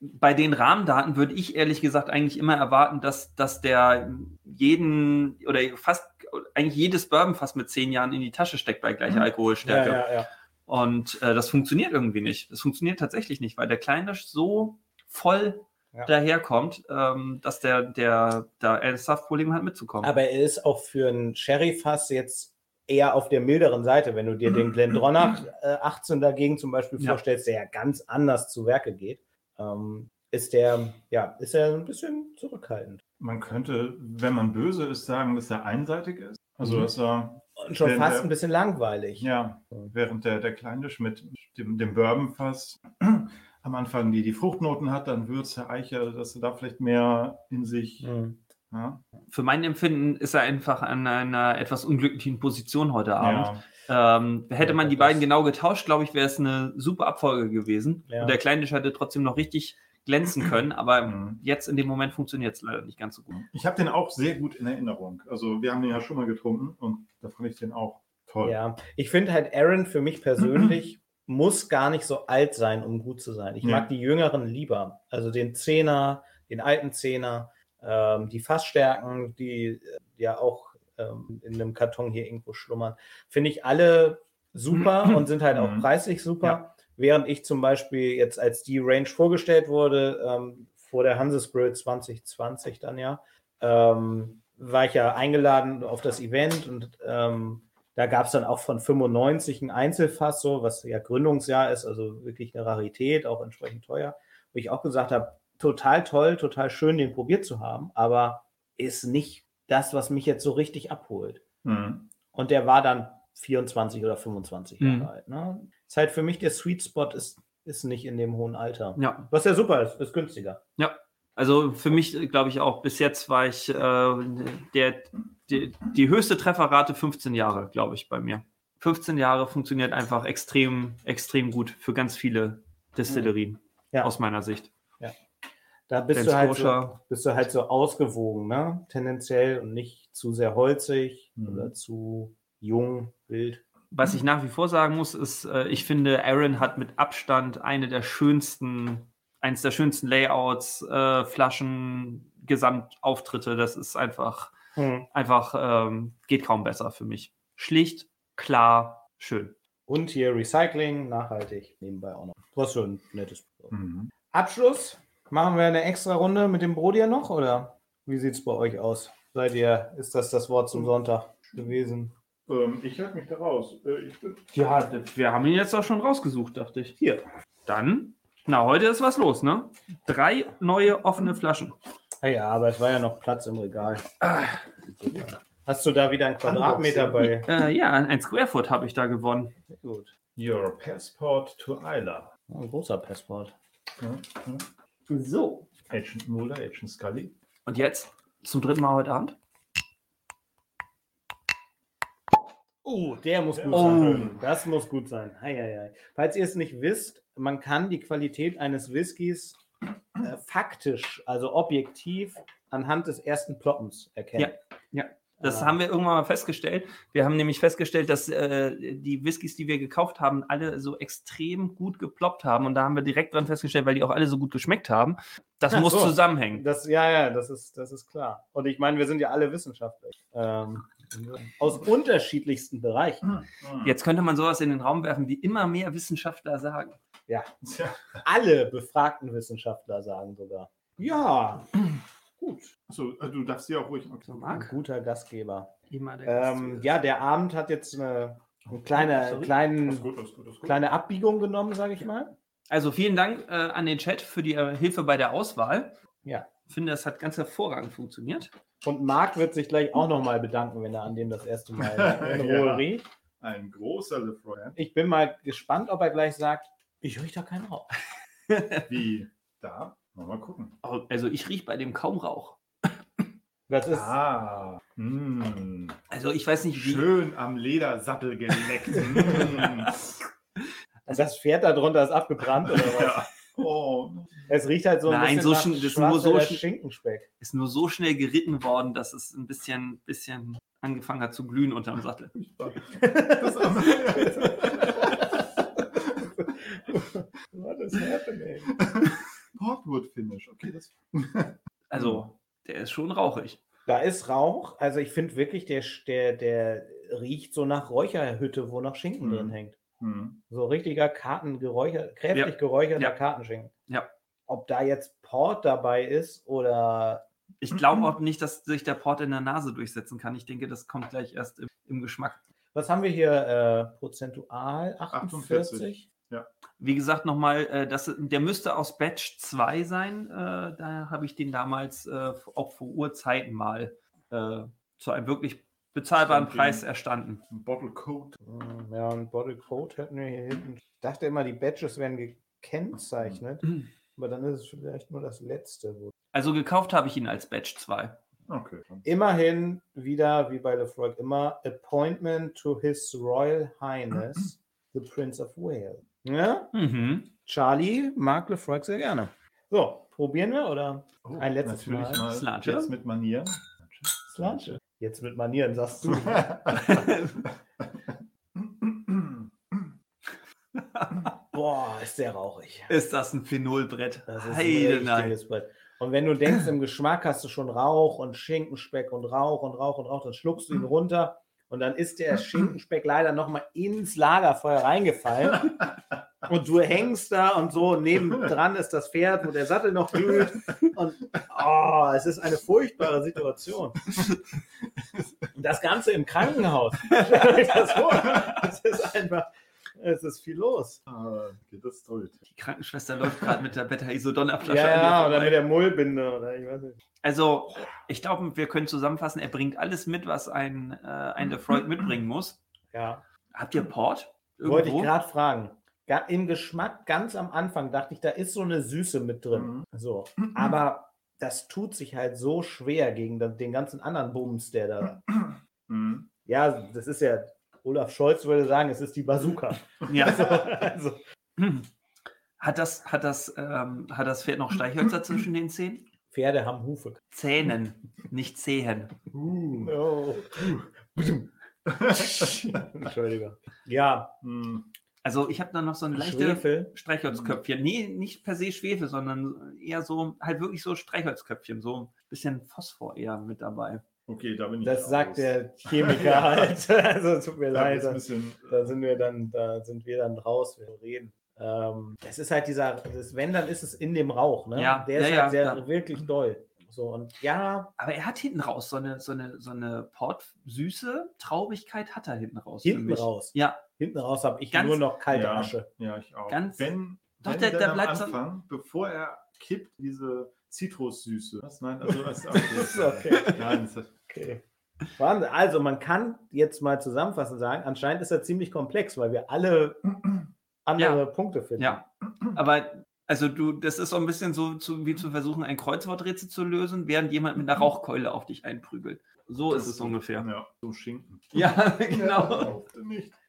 Bei den Rahmendaten würde ich ehrlich gesagt eigentlich immer erwarten, dass, dass der jeden oder fast eigentlich jedes Bourbon fast mit zehn Jahren in die Tasche steckt bei gleicher ja, Alkoholstärke. ja, ja. Und äh, das funktioniert irgendwie nicht. Das funktioniert tatsächlich nicht, weil der Kleinlisch so voll Ja. daherkommt, ähm, dass der, der da ernsthaft Probleme hat mitzukommen. Aber er ist auch für einen Sherry-Fass jetzt eher auf der milderen Seite. Wenn du dir den Glendronach äh, 18 dagegen zum Beispiel Ja. vorstellst, der ja ganz anders zu Werke geht, ähm, ist der, ja, ist er ein bisschen zurückhaltend. Man könnte, wenn man böse ist, sagen, dass er einseitig ist. Also, Mhm. dass er, Und schon fast der- ein bisschen langweilig. ja, während der, der Kleindisch mit dem, dem Bourbonfass am Anfang die, die Fruchtnoten hat, dann Würze, Eiche, dass er da vielleicht mehr in sich. Mhm. Ja, Für mein Empfinden ist er einfach an einer etwas unglücklichen Position heute Abend. ja. Ähm, hätte man die beiden genau getauscht, glaube ich, wäre es eine super Abfolge gewesen. Ja. Und der Kleindisch hätte trotzdem noch richtig glänzen können, aber Mhm. jetzt in dem Moment funktioniert es leider nicht ganz so gut. Ich habe den auch sehr gut in Erinnerung. Also, wir haben den ja schon mal getrunken und da fand ich den auch toll. Ja, ich finde halt Aaron für mich persönlich muss gar nicht so alt sein, um gut zu sein. Ich Ja. mag die Jüngeren lieber. Also den Zehner, den alten Zehner, ähm, die Fassstärken, die äh, ja auch ähm, in einem Karton hier irgendwo schlummern, finde ich alle super und sind halt auch Mhm. preislich super. Ja. Während ich zum Beispiel jetzt, als die Range vorgestellt wurde, ähm, vor der Hansespirit 2020 dann ja, ähm, war ich ja eingeladen auf das Event und ähm, da gab es dann auch von 95 ein Einzelfass, so, was ja Gründungsjahr ist, also wirklich eine Rarität, auch entsprechend teuer, wo ich auch gesagt habe, total toll, total schön, den probiert zu haben, aber ist nicht das, was mich jetzt so richtig abholt. Mhm. Und der war dann 24 oder 25 Mhm. Jahre alt. Ne? Ist halt für mich der Sweet Spot ist, ist nicht in dem hohen Alter. Ja, Was ja super ist, ist günstiger. also für mich glaube ich auch, bis jetzt war ich äh, der, die, die höchste Trefferrate 15 Jahre, glaube ich, bei mir. 15 Jahre funktioniert einfach extrem, extrem gut für ganz viele Destillerien, Ja. aus meiner Sicht. Da bist du, halt so, bist du halt so ausgewogen, ne? Tendenziell und nicht zu sehr holzig Mhm. oder zu jung, wild. Was ich nach wie vor sagen muss, ist, äh, ich finde, Aaron hat mit Abstand eine der schönsten, eines der schönsten Layouts, äh, Flaschen, Gesamtauftritte. Das ist einfach, einfach, ähm, geht kaum besser für mich. Schlicht, klar, schön. Und hier Recycling, nachhaltig, nebenbei auch noch. Was schon ein nettes. Mhm. Abschluss. Machen wir eine extra Runde mit dem Brodier noch oder wie sieht es bei euch aus? Seid ihr, ist das das Wort zum Sonntag gewesen? Ähm, ich halte mich da raus. Äh, ich bin Ja, wir haben ihn jetzt auch schon rausgesucht, dachte ich. Hier. Dann, na, heute ist was los, ne? Drei neue offene Flaschen. Ah ja, aber es war ja noch Platz im Regal. Hast du da wieder einen Quadratmeter bei? Äh, ja, ein Square Foot habe ich da gewonnen. Sehr gut. Your Passport to Isla. Ein großer Passport. Ja, ja. So. Agent Mulder, Agent Scully. Und jetzt zum dritten Mal heute Abend. Oh, der muss gut Oh. sein. Das muss gut sein. Hei, hei, hei. Falls ihr es nicht wisst, man kann die Qualität eines Whiskys äh, faktisch, also objektiv, anhand des ersten Ploppens erkennen. Das Ah. haben wir irgendwann mal festgestellt. Wir haben nämlich festgestellt, dass äh, die Whiskys, die wir gekauft haben, alle so extrem gut geploppt haben. Und da haben wir direkt dran festgestellt, weil die auch alle so gut geschmeckt haben. Das Ach muss so. zusammenhängen. Das, ja, ja, das ist, das ist klar. Und ich meine, wir sind ja alle Wissenschaftler. Ähm, aus unterschiedlichsten Bereichen. Jetzt könnte man sowas in den Raum werfen, wie immer mehr Wissenschaftler sagen. Ja, alle befragten Wissenschaftler sagen sogar. Ja, gut. achso, äh, du darfst dir auch ruhig. So, Ein Marc? guter Gastgeber. Immer der Ähm, Gast. ja, der Abend hat jetzt eine, eine kleine, Sorry. kleinen, Alles gut, alles gut, alles gut. kleine Abbiegung genommen, sage ich mal. Also vielen Dank äh, an den Chat für die äh, Hilfe bei der Auswahl. Ja. Ich finde, das hat ganz hervorragend funktioniert. Und Marc wird sich gleich auch nochmal bedanken, wenn er an dem das erste Mal in Ja. Ruhe riecht. Ein großer Lefroy. Ich bin mal gespannt, ob er gleich sagt, ich rieche da keinen Rauch. Wie da? Mal gucken. Also ich rieche bei dem kaum Rauch. Das ist, Ah, mm. Also ich weiß nicht, wie. schön am Ledersattel geleckt. mm. das Pferd da drunter ist abgebrannt oder was? ja. Oh, Es riecht halt so ein Nein, bisschen so nach schn- das ist nur so Schinkenspeck. Ist nur so schnell geritten worden, dass es ein bisschen, bisschen angefangen hat zu glühen unterm Sattel. das arme Pferd. What is happening? Portwood Finish. Okay, das. Also, der ist schon rauchig. Da ist Rauch. Also ich finde wirklich, der, der, der riecht so nach Räucherhütte, wo noch Schinken Mhm. drin hängt. Hm. So richtiger Kartengeräucher, kräftig Ja. geräucherter Ja. Kartenschinken. Ja. ob da jetzt Port dabei ist oder Ich glaube auch nicht, dass sich der Port in der Nase durchsetzen kann. Ich denke, das kommt gleich erst im, im Geschmack. was haben wir hier äh, prozentual? 48? 48. Wie gesagt, nochmal, äh, das, der müsste aus Batch 2 sein. Äh, da habe ich den damals äh, auch vor Urzeiten mal äh, zu einem wirklich bezahlbaren Preis den- erstanden. Ein Bottle Coat. Hm, Ja, ein Bottle Code hätten wir hier hinten. Ich dachte immer, die Badges werden gekennzeichnet, aber dann ist es vielleicht nur das letzte. wo- Also gekauft habe ich ihn als Batch 2. Okay. Immerhin wieder, wie bei Lefroy immer, Appointment to His Royal Highness, the Prince of Wales. Ja? Mhm. Charlie mag Lefroy sehr gerne. So, probieren wir oder? Oh, Ein letztes natürlich Mal. mal. Slanche. Jetzt mit Manieren. Slanche. Jetzt mit Manieren, sagst du. Boah, ist der rauchig. Ist das ein Phenolbrett? Das ist ein Heide, richtiges Brett. Und wenn du denkst, im Geschmack hast du schon Rauch und Schinkenspeck und Rauch und Rauch und Rauch, dann schluckst du ihn runter und dann ist der Schinkenspeck leider nochmal ins Lagerfeuer reingefallen. Und du hängst da und so nebendran ist das Pferd, wo der Sattel noch glüht. Und oh, es ist eine furchtbare Situation. Und das Ganze im Krankenhaus. Das ist einfach, es ist viel los. Ah, geht das toll. Die Krankenschwester läuft gerade mit der Beta-Isodonna-Flasche. Ja, ja, oder mit der Mullbinde oder ich weiß nicht. Also, ich glaube, wir können zusammenfassen, er bringt alles mit, was ein, äh, ein Lefroy mitbringen muss. Ja. Habt ihr Port? Wollte ich gerade fragen. Im Geschmack ganz am Anfang dachte ich, da ist so eine Süße mit drin. Mhm. So. Aber das tut sich halt so schwer gegen den, den ganzen anderen Bums, der da. Mhm. Ja, das ist ja, Olaf Scholz würde sagen, es ist die Bazooka. Ja. Also, also, Hm. Hat das, hat, das, ähm, hat das Pferd noch Streichhölzer zwischen den Zähnen? Pferde haben Hufe. Zähnen, nicht Zehen. Uh. Oh. Entschuldigung. Ja, Mhm. Also ich habe da noch so ein leichtes Schwefel. Streichholzköpfchen. Nee, nicht per se Schwefel, sondern eher so, halt wirklich so Streichholzköpfchen. So ein bisschen Phosphor eher mit dabei. Okay, da bin ich Das sagt der Chemiker halt. Also tut mir Da leid. bisschen, da sind wir dann, da sind wir dann raus, wir reden. Ähm, es ist halt dieser, das, wenn, dann ist es in dem Rauch, ne? Ja, Der ist ja, halt ja, sehr, ja. wirklich doll. So, und ja, Aber er hat hinten raus so eine, so eine, so eine Port-süße Traubigkeit hat er hinten raus. für hinten mich. raus. Ja, Hinten raus habe ich Ganz- nur noch kalte ja, Asche. Ja, ich auch. Ganz- wenn, Doch, wenn der- dann der am bleibt so- Anfang, bevor er kippt, diese Zitrussüße. Was? Nein, also das okay. ist okay. Nein, das ist, Okay. Wahnsinn. Also, man kann jetzt mal zusammenfassend sagen, anscheinend ist er ziemlich komplex, weil wir alle andere Punkte finden. ja. Aber also du, das ist so ein bisschen so zu, wie zu versuchen, ein Kreuzworträtsel zu lösen, während jemand mit einer Rauchkeule auf dich einprügelt. So ist es ungefähr. ja, so Schinken. Ja, genau.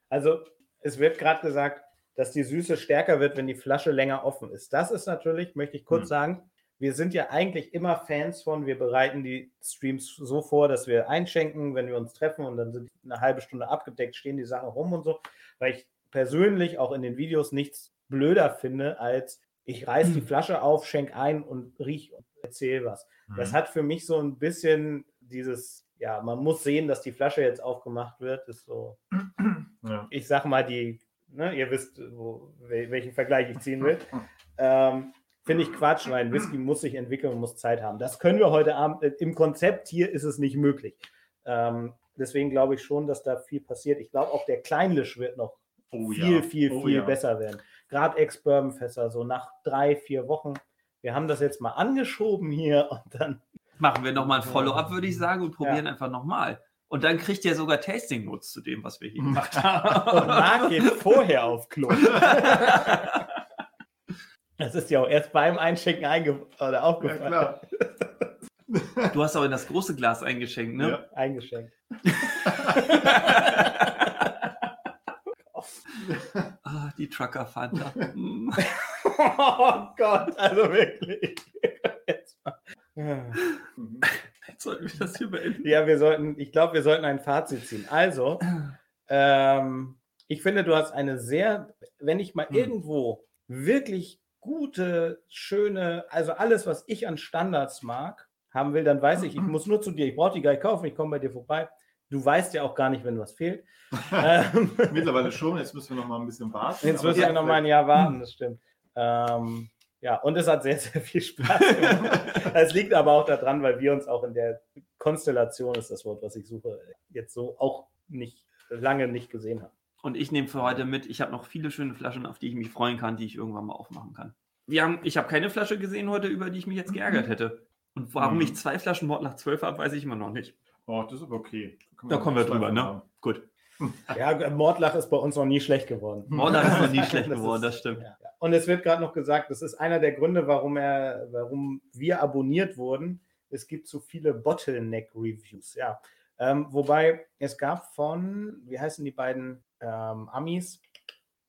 Also, es wird gerade gesagt, dass die Süße stärker wird, wenn die Flasche länger offen ist. Das ist natürlich, möchte ich kurz Hm. sagen, wir sind ja eigentlich immer Fans von, wir bereiten die Streams so vor, dass wir einschenken, wenn wir uns treffen und dann sind eine halbe Stunde abgedeckt, stehen die Sachen rum und so, weil ich persönlich auch in den Videos nichts blöder finde, als ich reiß die Flasche auf, schenk ein und riech und erzähl was. Das Mhm. hat für mich so ein bisschen dieses, ja, man muss sehen, dass die Flasche jetzt aufgemacht wird, ist so, Ja. ich sag mal, die, ne, ihr wisst, wo, wel- welchen Vergleich ich ziehen will. Ähm, Finde ich Quatsch, weil ein Whisky muss sich entwickeln und muss Zeit haben. Das können wir heute Abend, äh, im Konzept hier ist es nicht möglich. Ähm, deswegen glaube ich schon, dass da viel passiert. Ich glaube auch der Kleinlisch wird noch Oh viel, ja. viel, Oh viel ja. besser werden. Gerade Ex-Bourbon-Fässer, so nach drei, vier Wochen. Wir haben das jetzt mal angeschoben hier und dann. Machen wir nochmal ein Follow-up, würde ich sagen, und probieren einfach nochmal. Und dann kriegt ihr sogar Tasting Notes zu dem, was wir hier gemacht Und haben. Marc geht vorher auf Klo. Das ist ja auch erst beim Einschenken einge oder Ja, aufgefallen. klar. Du hast aber in das große Glas eingeschenkt, ne? Ja. Eingeschenkt. Ah, die Trucker Fanta. Mm. Oh Gott, also wirklich. Jetzt mal. Jetzt sollten wir das hier beenden. Ja, wir sollten, ich glaube, wir sollten ein Fazit ziehen. Also, ähm, ich finde, du hast eine sehr, wenn ich mal Hm. irgendwo wirklich gute, schöne, also alles, was ich an Standards mag, haben will, dann weiß ich, ich muss nur zu dir, ich brauche die gar nicht kaufen, ich komme bei dir vorbei. Du weißt ja auch gar nicht, wenn was fehlt. ähm, Mittlerweile schon, jetzt müssen wir noch mal ein bisschen warten. Jetzt müssen wir noch mal ein Jahr warten, das stimmt. Ähm, Ja, und es hat sehr, sehr viel Spaß gemacht. Es liegt aber auch daran, weil wir uns auch in der Konstellation, ist das Wort, was ich suche, jetzt so auch nicht lange nicht gesehen haben. Und ich nehme für heute mit, ich habe noch viele schöne Flaschen, auf die ich mich freuen kann, die ich irgendwann mal aufmachen kann. Wir haben, ich habe keine Flasche gesehen heute, über die ich mich jetzt geärgert hätte. Und warum Mhm. ich zwei Flaschen Mord nach 12 habe, weiß ich immer noch nicht. Oh, das ist aber okay. Da kommen wir drüber, ne? haben. Gut. Ja, Mordlach ist bei uns noch nie schlecht geworden. Mord nach ist noch nie schlecht Das geworden, ist- das stimmt. Ja. Und es wird gerade noch gesagt, das ist einer der Gründe, warum er, warum wir abonniert wurden. Es gibt so viele Bottleneck-Reviews, ja. Ähm, wobei es gab von, wie heißen die beiden ähm, Amis?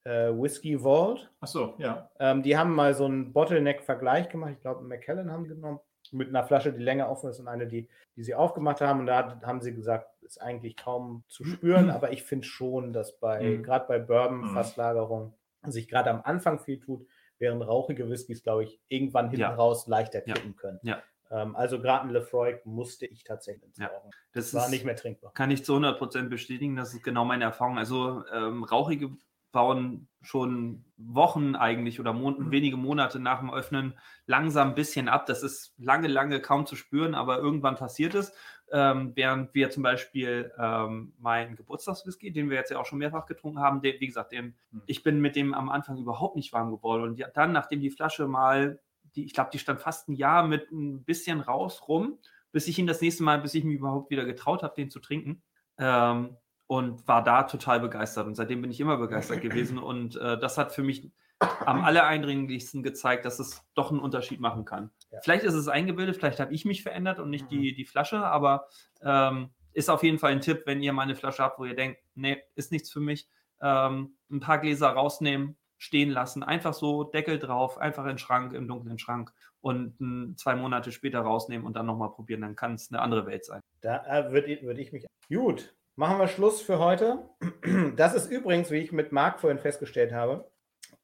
Äh, Whiskey Vault. Ach so, ja. Ähm, die haben mal so einen Bottleneck-Vergleich gemacht. Ich glaube, McKellen haben genommen. Mit einer Flasche, die länger offen ist und eine, die, die sie aufgemacht haben. Und da haben sie gesagt, ist eigentlich kaum zu spüren. Aber ich finde schon, dass bei, Mhm. gerade bei Bourbon, Mhm. Sich gerade am Anfang viel tut, während rauchige Whiskys, glaube ich, irgendwann hinten Ja. raus leichter Ja. kippen können. Ja. Ähm, also gerade ein Lefroy musste ich tatsächlich ins Ja. Das War ist, nicht mehr trinkbar. kann ich zu 100% bestätigen, das ist genau meine Erfahrung. Also ähm, rauchige bauen schon Wochen eigentlich oder Mon wenige Monate nach dem Öffnen langsam ein bisschen ab. Das ist lange, lange kaum zu spüren, aber irgendwann passiert es. Ähm, während wir zum Beispiel ähm, meinen Geburtstagswhisky, den wir jetzt ja auch schon mehrfach getrunken haben, den, wie gesagt, den, Hm. ich bin mit dem am Anfang überhaupt nicht warm geworden. Und dann, nachdem die Flasche mal, die, ich glaube, die stand fast ein Jahr mit ein bisschen raus rum, bis ich ihn das nächste Mal, bis ich mich überhaupt wieder getraut habe, den zu trinken. Ähm, und war da total begeistert. Und seitdem bin ich immer begeistert gewesen. Und äh, das hat für mich am allereindringlichsten gezeigt, dass es doch einen Unterschied machen kann. Ja. Vielleicht ist es eingebildet, vielleicht habe ich mich verändert und nicht Mhm. die, die Flasche, aber ähm, ist auf jeden Fall ein Tipp, wenn ihr mal eine Flasche habt, wo ihr denkt, nee, ist nichts für mich, ähm, ein paar Gläser rausnehmen, stehen lassen, einfach so Deckel drauf, einfach in den Schrank, im dunklen Schrank und m, zwei Monate später rausnehmen und dann nochmal probieren, dann kann es eine andere Welt sein. Da äh, würde würd ich mich. Gut, machen wir Schluss für heute. Das ist übrigens, wie ich mit Marc vorhin festgestellt habe,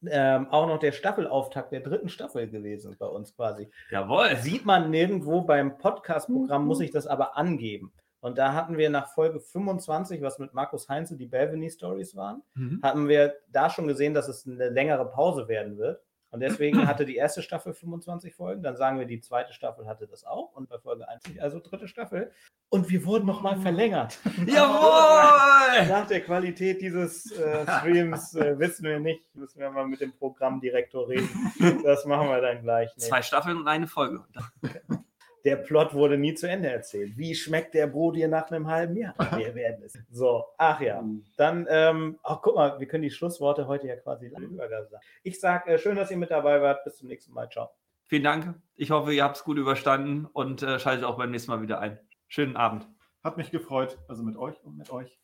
ähm, auch noch der Staffelauftakt der dritten Staffel gewesen bei uns quasi. Jawohl! Sieht man nirgendwo beim Podcast-Programm, muss ich das aber angeben. Und da hatten wir nach Folge 25, was mit Markus Heinze die Belveny Stories waren, Mhm. hatten wir da schon gesehen, dass es eine längere Pause werden wird. Und deswegen hatte die erste Staffel 25 Folgen. Dann sagen wir, die zweite Staffel hatte das auch. Und bei Folge 1, also dritte Staffel. Und wir wurden nochmal verlängert. Jawohl! Nach der Qualität dieses äh, Streams äh, wissen wir nicht. Müssen wir mal mit dem Programmdirektor reden. Das machen wir dann gleich. Nee. Zwei Staffeln und eine Folge. Der Plot wurde nie zu Ende erzählt. Wie schmeckt der Bro dir nach einem halben Jahr? Wir werden es. So, ach ja. Dann, ähm, ach guck mal, wir können die Schlussworte heute ja quasi lang übergaben sagen. Ich sage, äh, schön, dass ihr mit dabei wart. Bis zum nächsten Mal. Ciao. Vielen Dank. Ich hoffe, ihr habt es gut überstanden und äh, schaltet auch beim nächsten Mal wieder ein. Schönen Abend. Hat mich gefreut, also mit euch und mit euch.